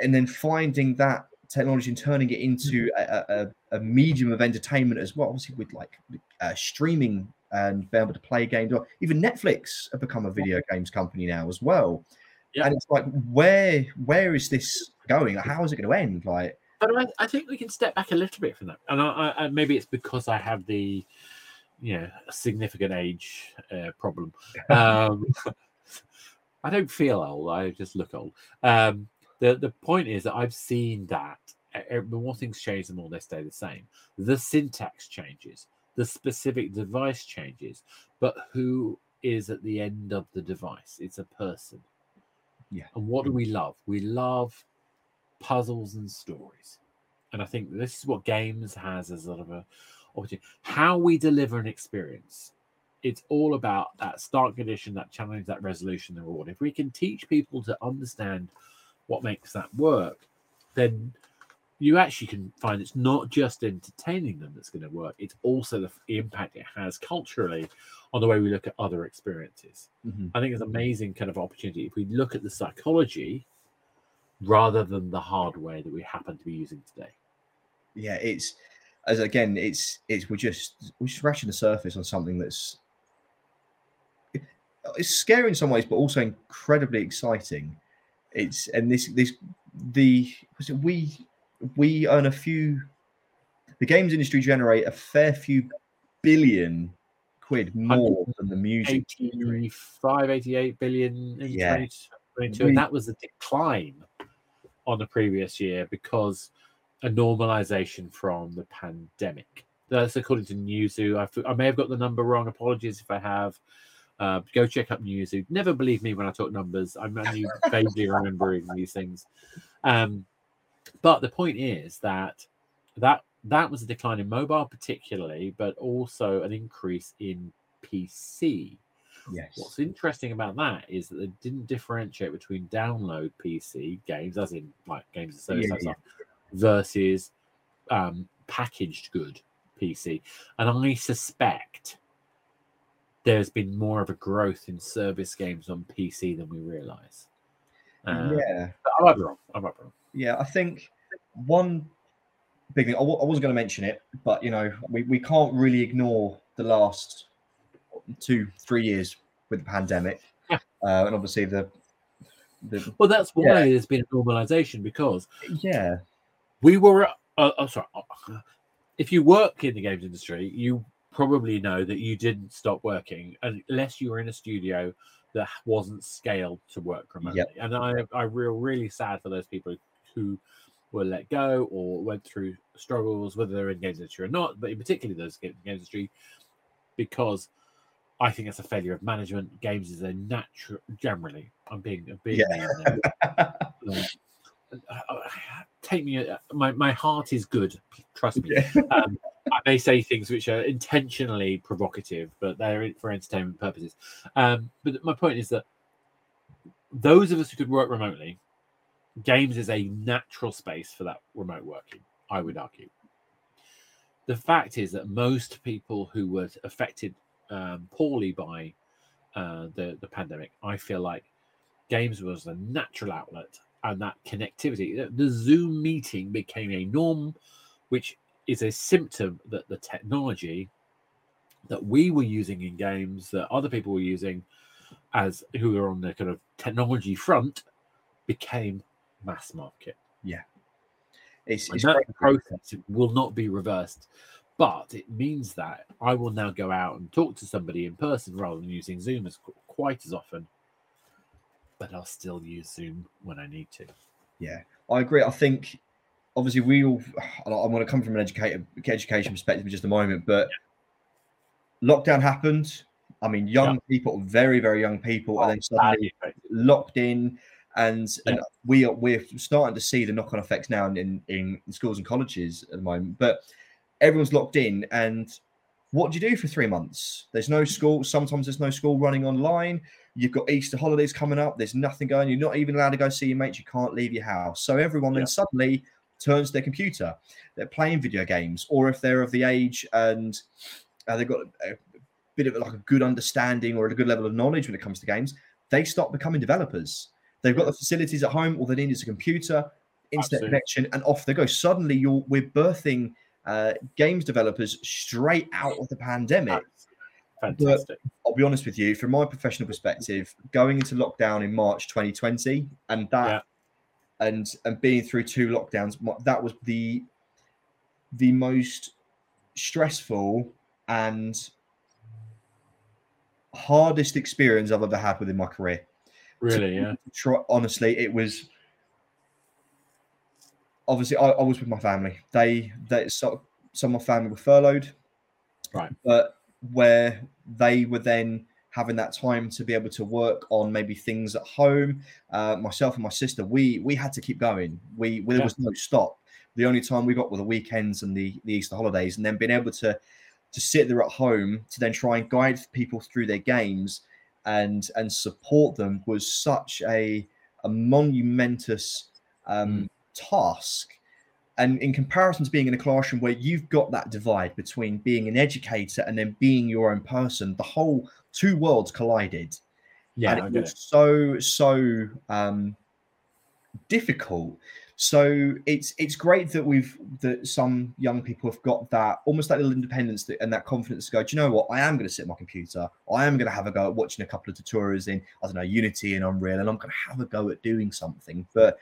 and then finding that technology and turning it into a, a, a medium of entertainment as well. Obviously, with like uh, streaming and being able to play games, or even Netflix have become a video games company now as well. Yeah. And it's like, where where is this going? Like, how is it going to end? Like, But I, I think we can step back a little bit from that, and I, I, I- maybe it's because I have the, you know, significant age uh, problem. Um, I don't feel old; I just look old. Um, the the point is that I've seen that the more things change, the more they stay the same. The syntax changes, the specific device changes, but who is at the end of the device? It's a person. Yeah. And what do mm. we love? We love puzzles and stories. And I think this is what games has as sort of a opportunity. How we deliver an experience. It's all about that start condition, that challenge, that resolution, the reward. If we can teach people to understand what makes that work, then you actually can find it's not just entertaining them that's going to work, it's also the impact it has culturally on the way we look at other experiences. Mm-hmm. I think it's an amazing kind of opportunity if we look at the psychology rather than the hardware that we happen to be using today. yeah, it's as again, it's it's we're just we're scratching the surface on something that's it's scary in some ways, but also incredibly exciting. It's and this this the was it we we earn a few the games industry generate a fair few billion quid more than the music industry. 85, 88 billion in Yeah. 2022. We- And that was a decline on the previous year because a normalization from the pandemic. That's according to Newzoo. I may have got the number wrong. Apologies if I have. Uh, go check up Newzoo. Never believe me when I talk numbers. I'm only vaguely remembering these things. Um, but the point is that that that was a decline in mobile, particularly, but also an increase in PC. Yes. What's interesting about that is that they didn't differentiate between download PC games, as in like games and service Yeah, yeah. stuff, versus um, packaged good PC. And I suspect there's been more of a growth in service games on PC than we realise. Uh, yeah. I might be wrong. I might be wrong. Yeah, I think one big thing, I w- I wasn't going to mention it, but you know, we, we can't really ignore the last two, three years with the pandemic. Yeah. Uh, and obviously the, the Well, that's why Yeah. there's been a normalisation because yeah, we were uh, oh, sorry uh, if you work in the games industry you probably know that you didn't stop working unless you were in a studio that wasn't scaled to work remotely and i i feel really sad for those people who were let go or went through struggles whether they're in games industry or not but in particularly those in games industry because I think it's a failure of management. Games is a natural, generally. I'm being a bit Yeah. Um, uh, take me uh, my, my heart is good trust me Yeah. um, may say things which are intentionally provocative but they're for entertainment purposes um, but my point is that those of us who could work remotely games is a natural space for that remote working i would argue the fact is that most people who were affected um, poorly by uh, the, the pandemic i feel like games was a natural outlet and that connectivity. The Zoom meeting became a norm, which is a symptom that the technology that we were using in games, that other people were using as who were on the kind of technology front, became mass market. it's, it's that process will not be reversed. But it means that I will now go out and talk to somebody in person rather than using Zoom as quite as often. But I'll still use Zoom when I need to. Yeah, I agree. I think obviously we all. i'm going to come from an educated education perspective in just a moment, but lockdown happened. I mean, young people, very very young people, and oh, then suddenly locked in, and, and we are we're starting to see the knock on effects now in, in schools and colleges at the moment. But everyone's locked in, and what do you do for three months? There's no school. Sometimes there's no school running online. You've got Easter holidays coming up. There's nothing going. You're not even allowed to go see your mates. You can't leave your house. So everyone Yeah. then suddenly turns to their computer. They're playing video games, or if they're of the age and uh, they've got a bit of like a good understanding or a good level of knowledge when it comes to games, they start becoming developers. They've got the facilities at home. All they need is a computer, internet Absolutely. connection, and off they go. Suddenly, you're we're birthing uh, games developers straight out of the pandemic. Fantastic. I'll be honest with you, from my professional perspective, going into lockdown in March 2020 and that and and being through two lockdowns, that was the the most stressful and hardest experience I've ever had within my career. Really, yeah. Try, honestly, it was obviously I, I was with my family. They they so, some of my family were furloughed, Right. But where they were then having that time to be able to work on maybe things at home. Uh, myself and my sister, we we had to keep going. We, we there Yeah. was no stop. The only time we got were the weekends and the, the Easter holidays, and then being able to to sit there at home to then try and guide people through their games and and support them was such a a monumentous um, task. And in comparison to being in a classroom where you've got that divide between being an educator and then being your own person, the whole two worlds collided. Yeah, and it was it. so so um, difficult. So it's it's great that we've that some young people have got that almost that little independence that, and that confidence to go. Do you know what? I am going to sit at my computer. I am going to have a go at watching a couple of tutorials in I don't know Unity and Unreal, and I'm going to have a go at doing something. But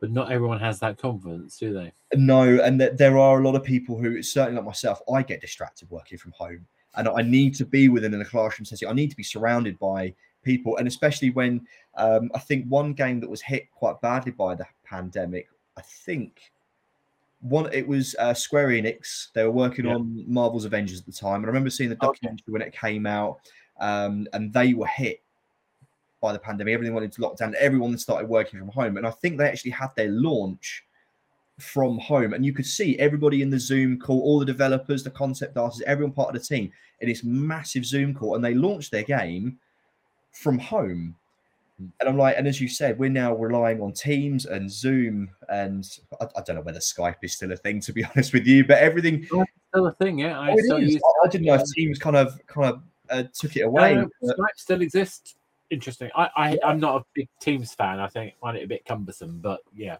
But not everyone has that confidence, do they? no, and that there are a lot of people who certainly like myself. I get distracted working from home, and I need to be within a classroom setting. I need to be surrounded by people, and especially when um, I think one game that was hit quite badly by the pandemic. I think one it was uh, Square Enix. They were working Yeah. on Marvel's Avengers at the time, and I remember seeing the Okay. documentary when it came out, um, and they were hit by the pandemic. Everything went into lockdown. Everyone started working from home, and I think they actually had their launch from home, and you could see everybody in the Zoom call, all the developers, the concept artists, everyone part of the team in this massive Zoom call, and they launched their game from home. And I'm like, and as you said, we're now relying on Teams and Zoom, and I, I don't know whether Skype is still a thing, to be honest with you, but everything. Still a thing, yeah. I, Oh, it still is. use- I, I didn't know if Teams kind of kind of uh, took it away. no, but- Skype still exists. Interesting. I, I I'm not a big Teams fan. I think I find it a bit cumbersome, but yeah.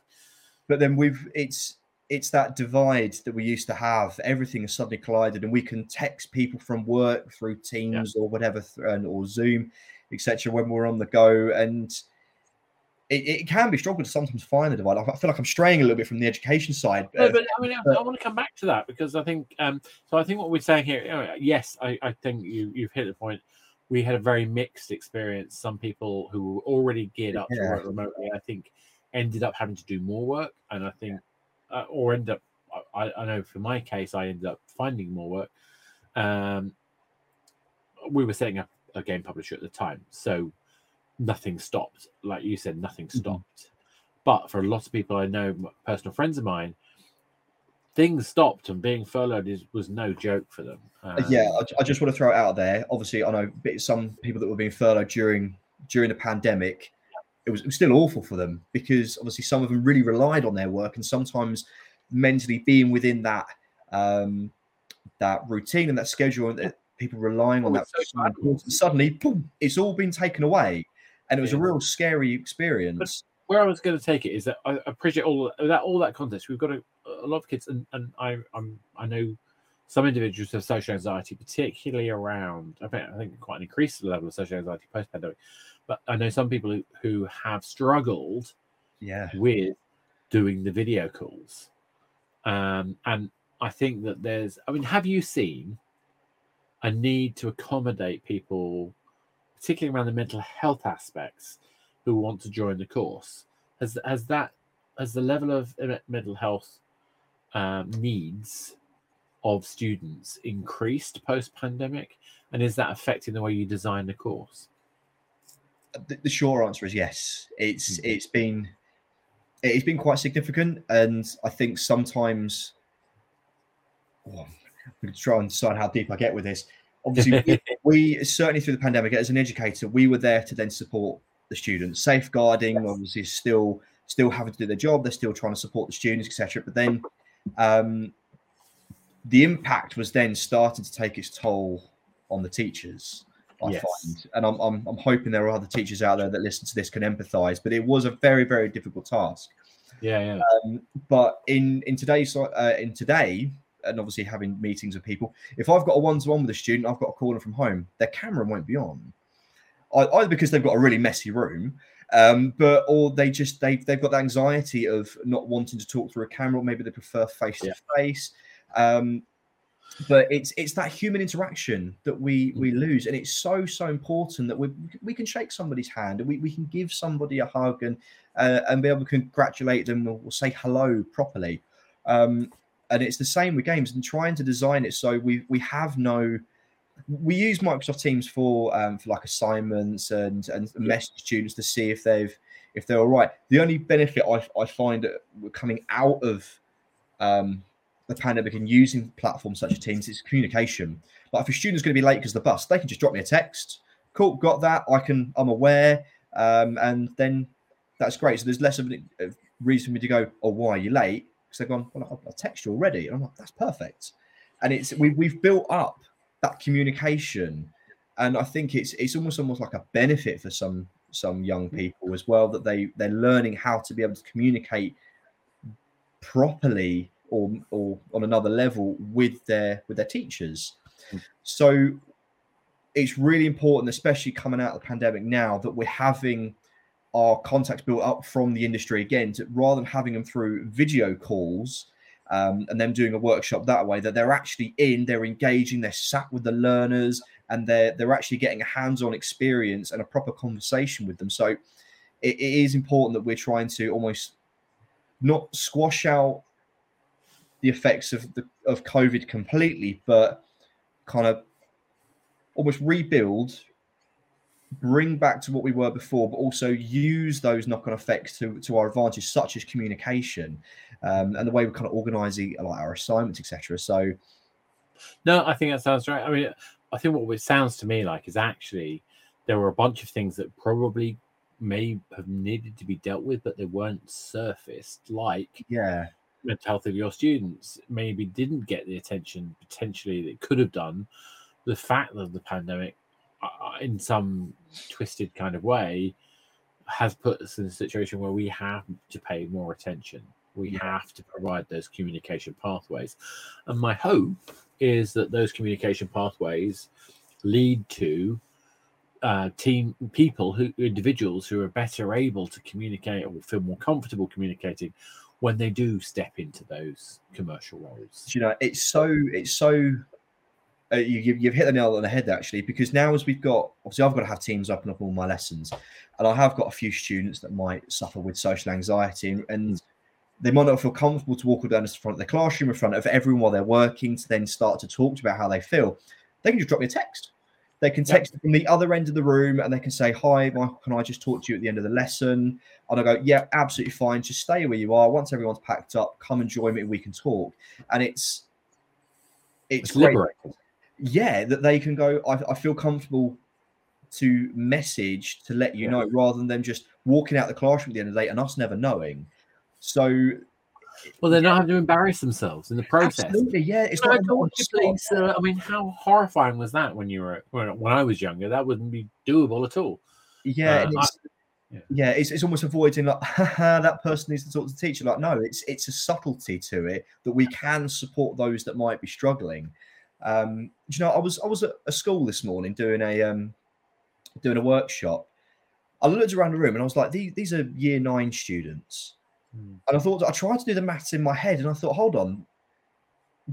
But then we've it's it's that divide that we used to have everything has suddenly collided and we can text people from work through teams or whatever and or zoom etc when we're on the go and it, it can be struggle to sometimes find the divide i feel like i'm straying a little bit from the education side No, but I mean, I, I want to come back to that because I think. Um, so I think what we're saying here, yes, I, I think you you've hit the point. We had a very mixed experience. Some people who were already geared up to work remotely, I think, ended up having to do more work, and I think, uh, or end up. I, I know for my case, I ended up finding more work. Um, we were setting up a game publisher at the time, so nothing stopped. Like you said, nothing Mhm. stopped. But for a lot of people I know, personal friends of mine, things stopped, and being furloughed is, was no joke for them. Um, yeah I, I just want to throw it out there obviously i know some people that were being furloughed during during the pandemic it was, it was still awful for them because obviously some of them really relied on their work and sometimes mentally being within that um that routine and that schedule and that people relying on Oh, that so was so important. suddenly boom, it's all been taken away and it was a real scary experience where I was going to take it is that I appreciate all that all that context. We've got a, a lot of kids, and, and I I'm, I know some individuals have social anxiety, particularly around. I think I think quite an increased level of social anxiety post pandemic. But I know some people who, who have struggled yeah with doing the video calls, um, and I think that there's. I mean, have you seen a need to accommodate people, particularly around the mental health aspects, who want to join the course? Has has that has the level of mental health um, needs of students increased post pandemic, and is that affecting the way you design the course? The, the short answer is yes. It's Mhm. it's been it's been quite significant, and I think sometimes oh, I'm going to try and decide how deep I get with this. Obviously, we, we certainly through the pandemic, as an educator, we were there to then support the students. Safeguarding, obviously, still still having to do their job. They're still trying to support the students, etc. But then um, the impact was then starting to take its toll on the teachers. I Yes. find, and I'm, I'm I'm hoping there are other teachers out there that listen to this can empathise. But it was a very very difficult task. Yeah, yeah. Um, but in in today's uh, in today, and obviously having meetings with people, if I've got a one to one with a student, I've got a call them from home. Their camera won't be on, I- either because they've got a really messy room, um, but or they just they they've got the anxiety of not wanting to talk through a camera. Or maybe they prefer face to face. But it's it's that human interaction that we we lose, and it's so so important that we we can shake somebody's hand and we, we can give somebody a hug and uh, and be able to congratulate them or, or say hello properly. Um, and it's the same with games and trying to design it so we we have no. We use Microsoft Teams for um, for like assignments and and message students to see if they've if they're all right. The only benefit I, I find coming out of um, the pandemic and using platforms such as Teams is communication. Like if a student's going to be late because the bus, they can just drop me a text. Cool, got that. I can. I'm aware, um, and then that's great. So there's less of a reason for me to go, "Oh, why are you late?" Because they've gone, "Well, I, I text you already," and I'm like, "That's perfect." And it's we we've built up that communication, and I think it's it's almost almost like a benefit for some some young people as well that they they're learning how to be able to communicate properly or or on another level with their with their teachers. Mm. So it's really important, especially coming out of the pandemic now, that we're having our contacts built up from the industry again, to, rather than having them through video calls um, and them doing a workshop that way, that they're actually in, they're engaging, they're sat with the learners, and they're they're actually getting a hands-on experience and a proper conversation with them. So it, it is important that we're trying to almost not squash out the effects of the of COVID completely, but kind of almost rebuild, bring back to what we were before, but also use those knock-on effects to, to our advantage, such as communication. um, and the way we're kind of organise like our assignments, etc. So, no, I think that sounds right. I mean, I think what it sounds to me like is actually there were a bunch of things that probably may have needed to be dealt with, but they weren't surfaced, like yeah, mental health of your students maybe didn't get the attention potentially that could have done. The fact that the pandemic, uh, in some twisted kind of way, has put us in a situation where we have to pay more attention. We have to provide those communication pathways. And my hope is that those communication pathways lead to uh, team people who individuals who are better able to communicate or feel more comfortable communicating when they do step into those commercial roles. You know, it's so it's so uh, you, you've hit the nail on the head actually because now as we've got obviously I've got to have teams open up all my lessons and I have got a few students that might suffer with social anxiety and, and mm. they might not feel comfortable to walk down the front of the classroom in front of everyone while they're working to then start to talk about how they feel. They can just drop me a text they can text yep. from the other end of the room and they can say, Hi, Michael, can I just talk to you at the end of the lesson? And I go, Yeah, absolutely fine. Just stay where you are. Once everyone's packed up, come and join me we can talk. And it's it's, it's liberating. Yeah, that they can go, I, I, feel comfortable to message to let you yeah. know rather than them just walking out the classroom at the end of the day and us never knowing. So well, they're not having to embarrass themselves in the process. Absolutely, yeah. It's not I, I mean, how horrifying was that when you were when, when I was younger? That wouldn't be doable at all. Yeah, uh, it's, I, yeah. yeah, it's, it's almost avoiding like that person needs to talk to the teacher. Like, no, it's it's a subtlety to it that we can support those that might be struggling. Um, you know, I was I was at a school this morning doing a um doing a workshop. I looked around the room and I was like, these, these are year nine students Mm. And I thought I tried to do the maths in my head, and I thought, hold on,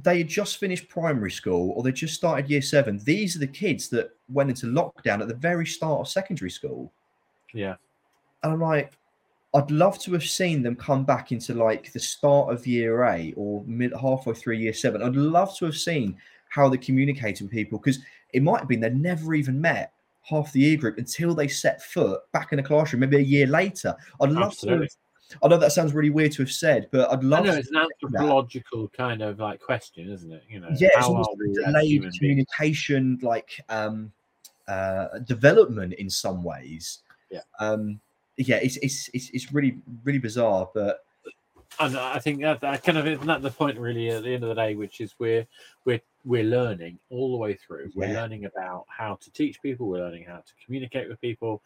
they had just finished primary school or they just started year seven. These are the kids that went into lockdown at the very start of secondary school. Yeah. And I'm like, I'd love to have seen them come back into like the start of year eight or mid halfway through year seven. I'd love to have seen how they communicated with people because it might have been they'd never even met half the year group until they set foot back in the classroom, maybe a year later. I'd love Absolutely. to I know that sounds really weird to have said, but I'd love. I know it's an anthropological kind of like question, isn't it? You know, yeah, it's almost delayed communication, beings? like um, uh, development in some ways. Yeah. Um, yeah, it's, it's it's it's really really bizarre, but. And I think that, that kind of isn't that the point really at the end of the day, which is we're we're we're learning all the way through. Yeah. We're learning about how to teach people. We're learning how to communicate with people,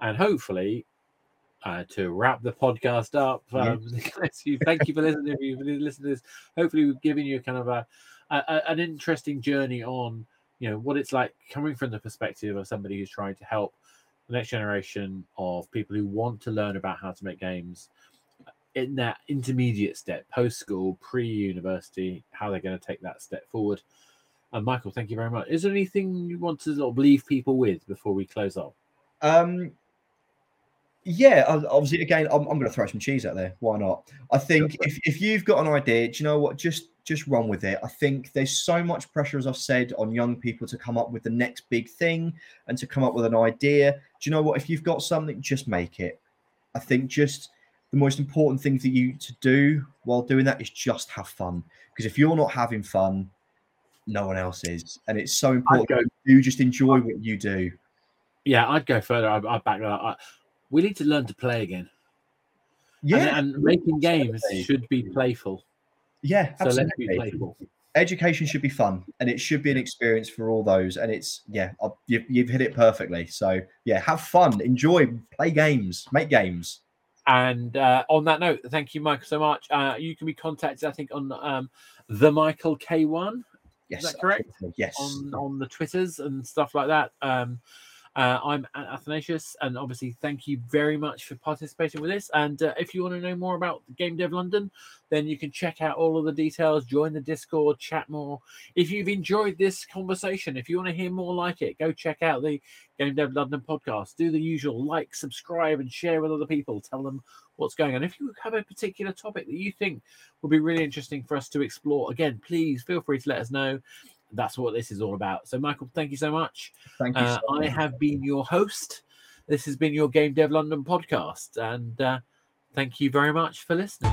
and hopefully uh, to wrap the podcast up. Um, thank you for listening. If you've listened to this, hopefully we've given you kind of a, a, an interesting journey on you know what it's like coming from the perspective of somebody who's trying to help the next generation of people who want to learn about how to make games in that intermediate step, post school, pre university, how they're going to take that step forward. And Michael, thank you very much. Is there anything you want to sort of leave people with before we close off? Um, yeah, obviously, again, I'm, I'm going to throw some cheese out there. Why not? I think if, if you've got an idea, do you know what? Just just run with it. I think there's so much pressure, as I've said, on young people to come up with the next big thing and to come up with an idea. Do you know what? If you've got something, just make it. I think just the most important thing for you to do while doing that is just have fun. Because if you're not having fun, no one else is, and it's so important. Go, you just enjoy what you do. Yeah, I'd go further. I, would back that up we need to learn to play again. Yeah, and, and making games should be playful. Yeah, so absolutely. let's be playful. Education should be fun, and it should be an experience for all those. And it's yeah, you've, you've hit it perfectly. So yeah, have fun, enjoy, play games, make games. And uh, on that note, thank you, Michael, so much. Uh, you can be contacted, I think, on um, the Michael K one. Yes, is that correct? Yes, on on the Twitters and stuff like that. Um, uh, I'm Athanasius, and obviously, thank you very much for participating with this. And uh, if you want to know more about Game Dev London, then you can check out all of the details, join the Discord, chat more. If you've enjoyed this conversation, if you want to hear more like it, go check out the Game Dev London podcast. Do the usual like, subscribe, and share with other people. Tell them what's going on. If you have a particular topic that you think would be really interesting for us to explore, again, please feel free to let us know that's what this is all about. So, Michael, thank you so much. Thank you. Uh, so I have been your host. This has been your Game Dev London podcast, and uh, thank you very much for listening.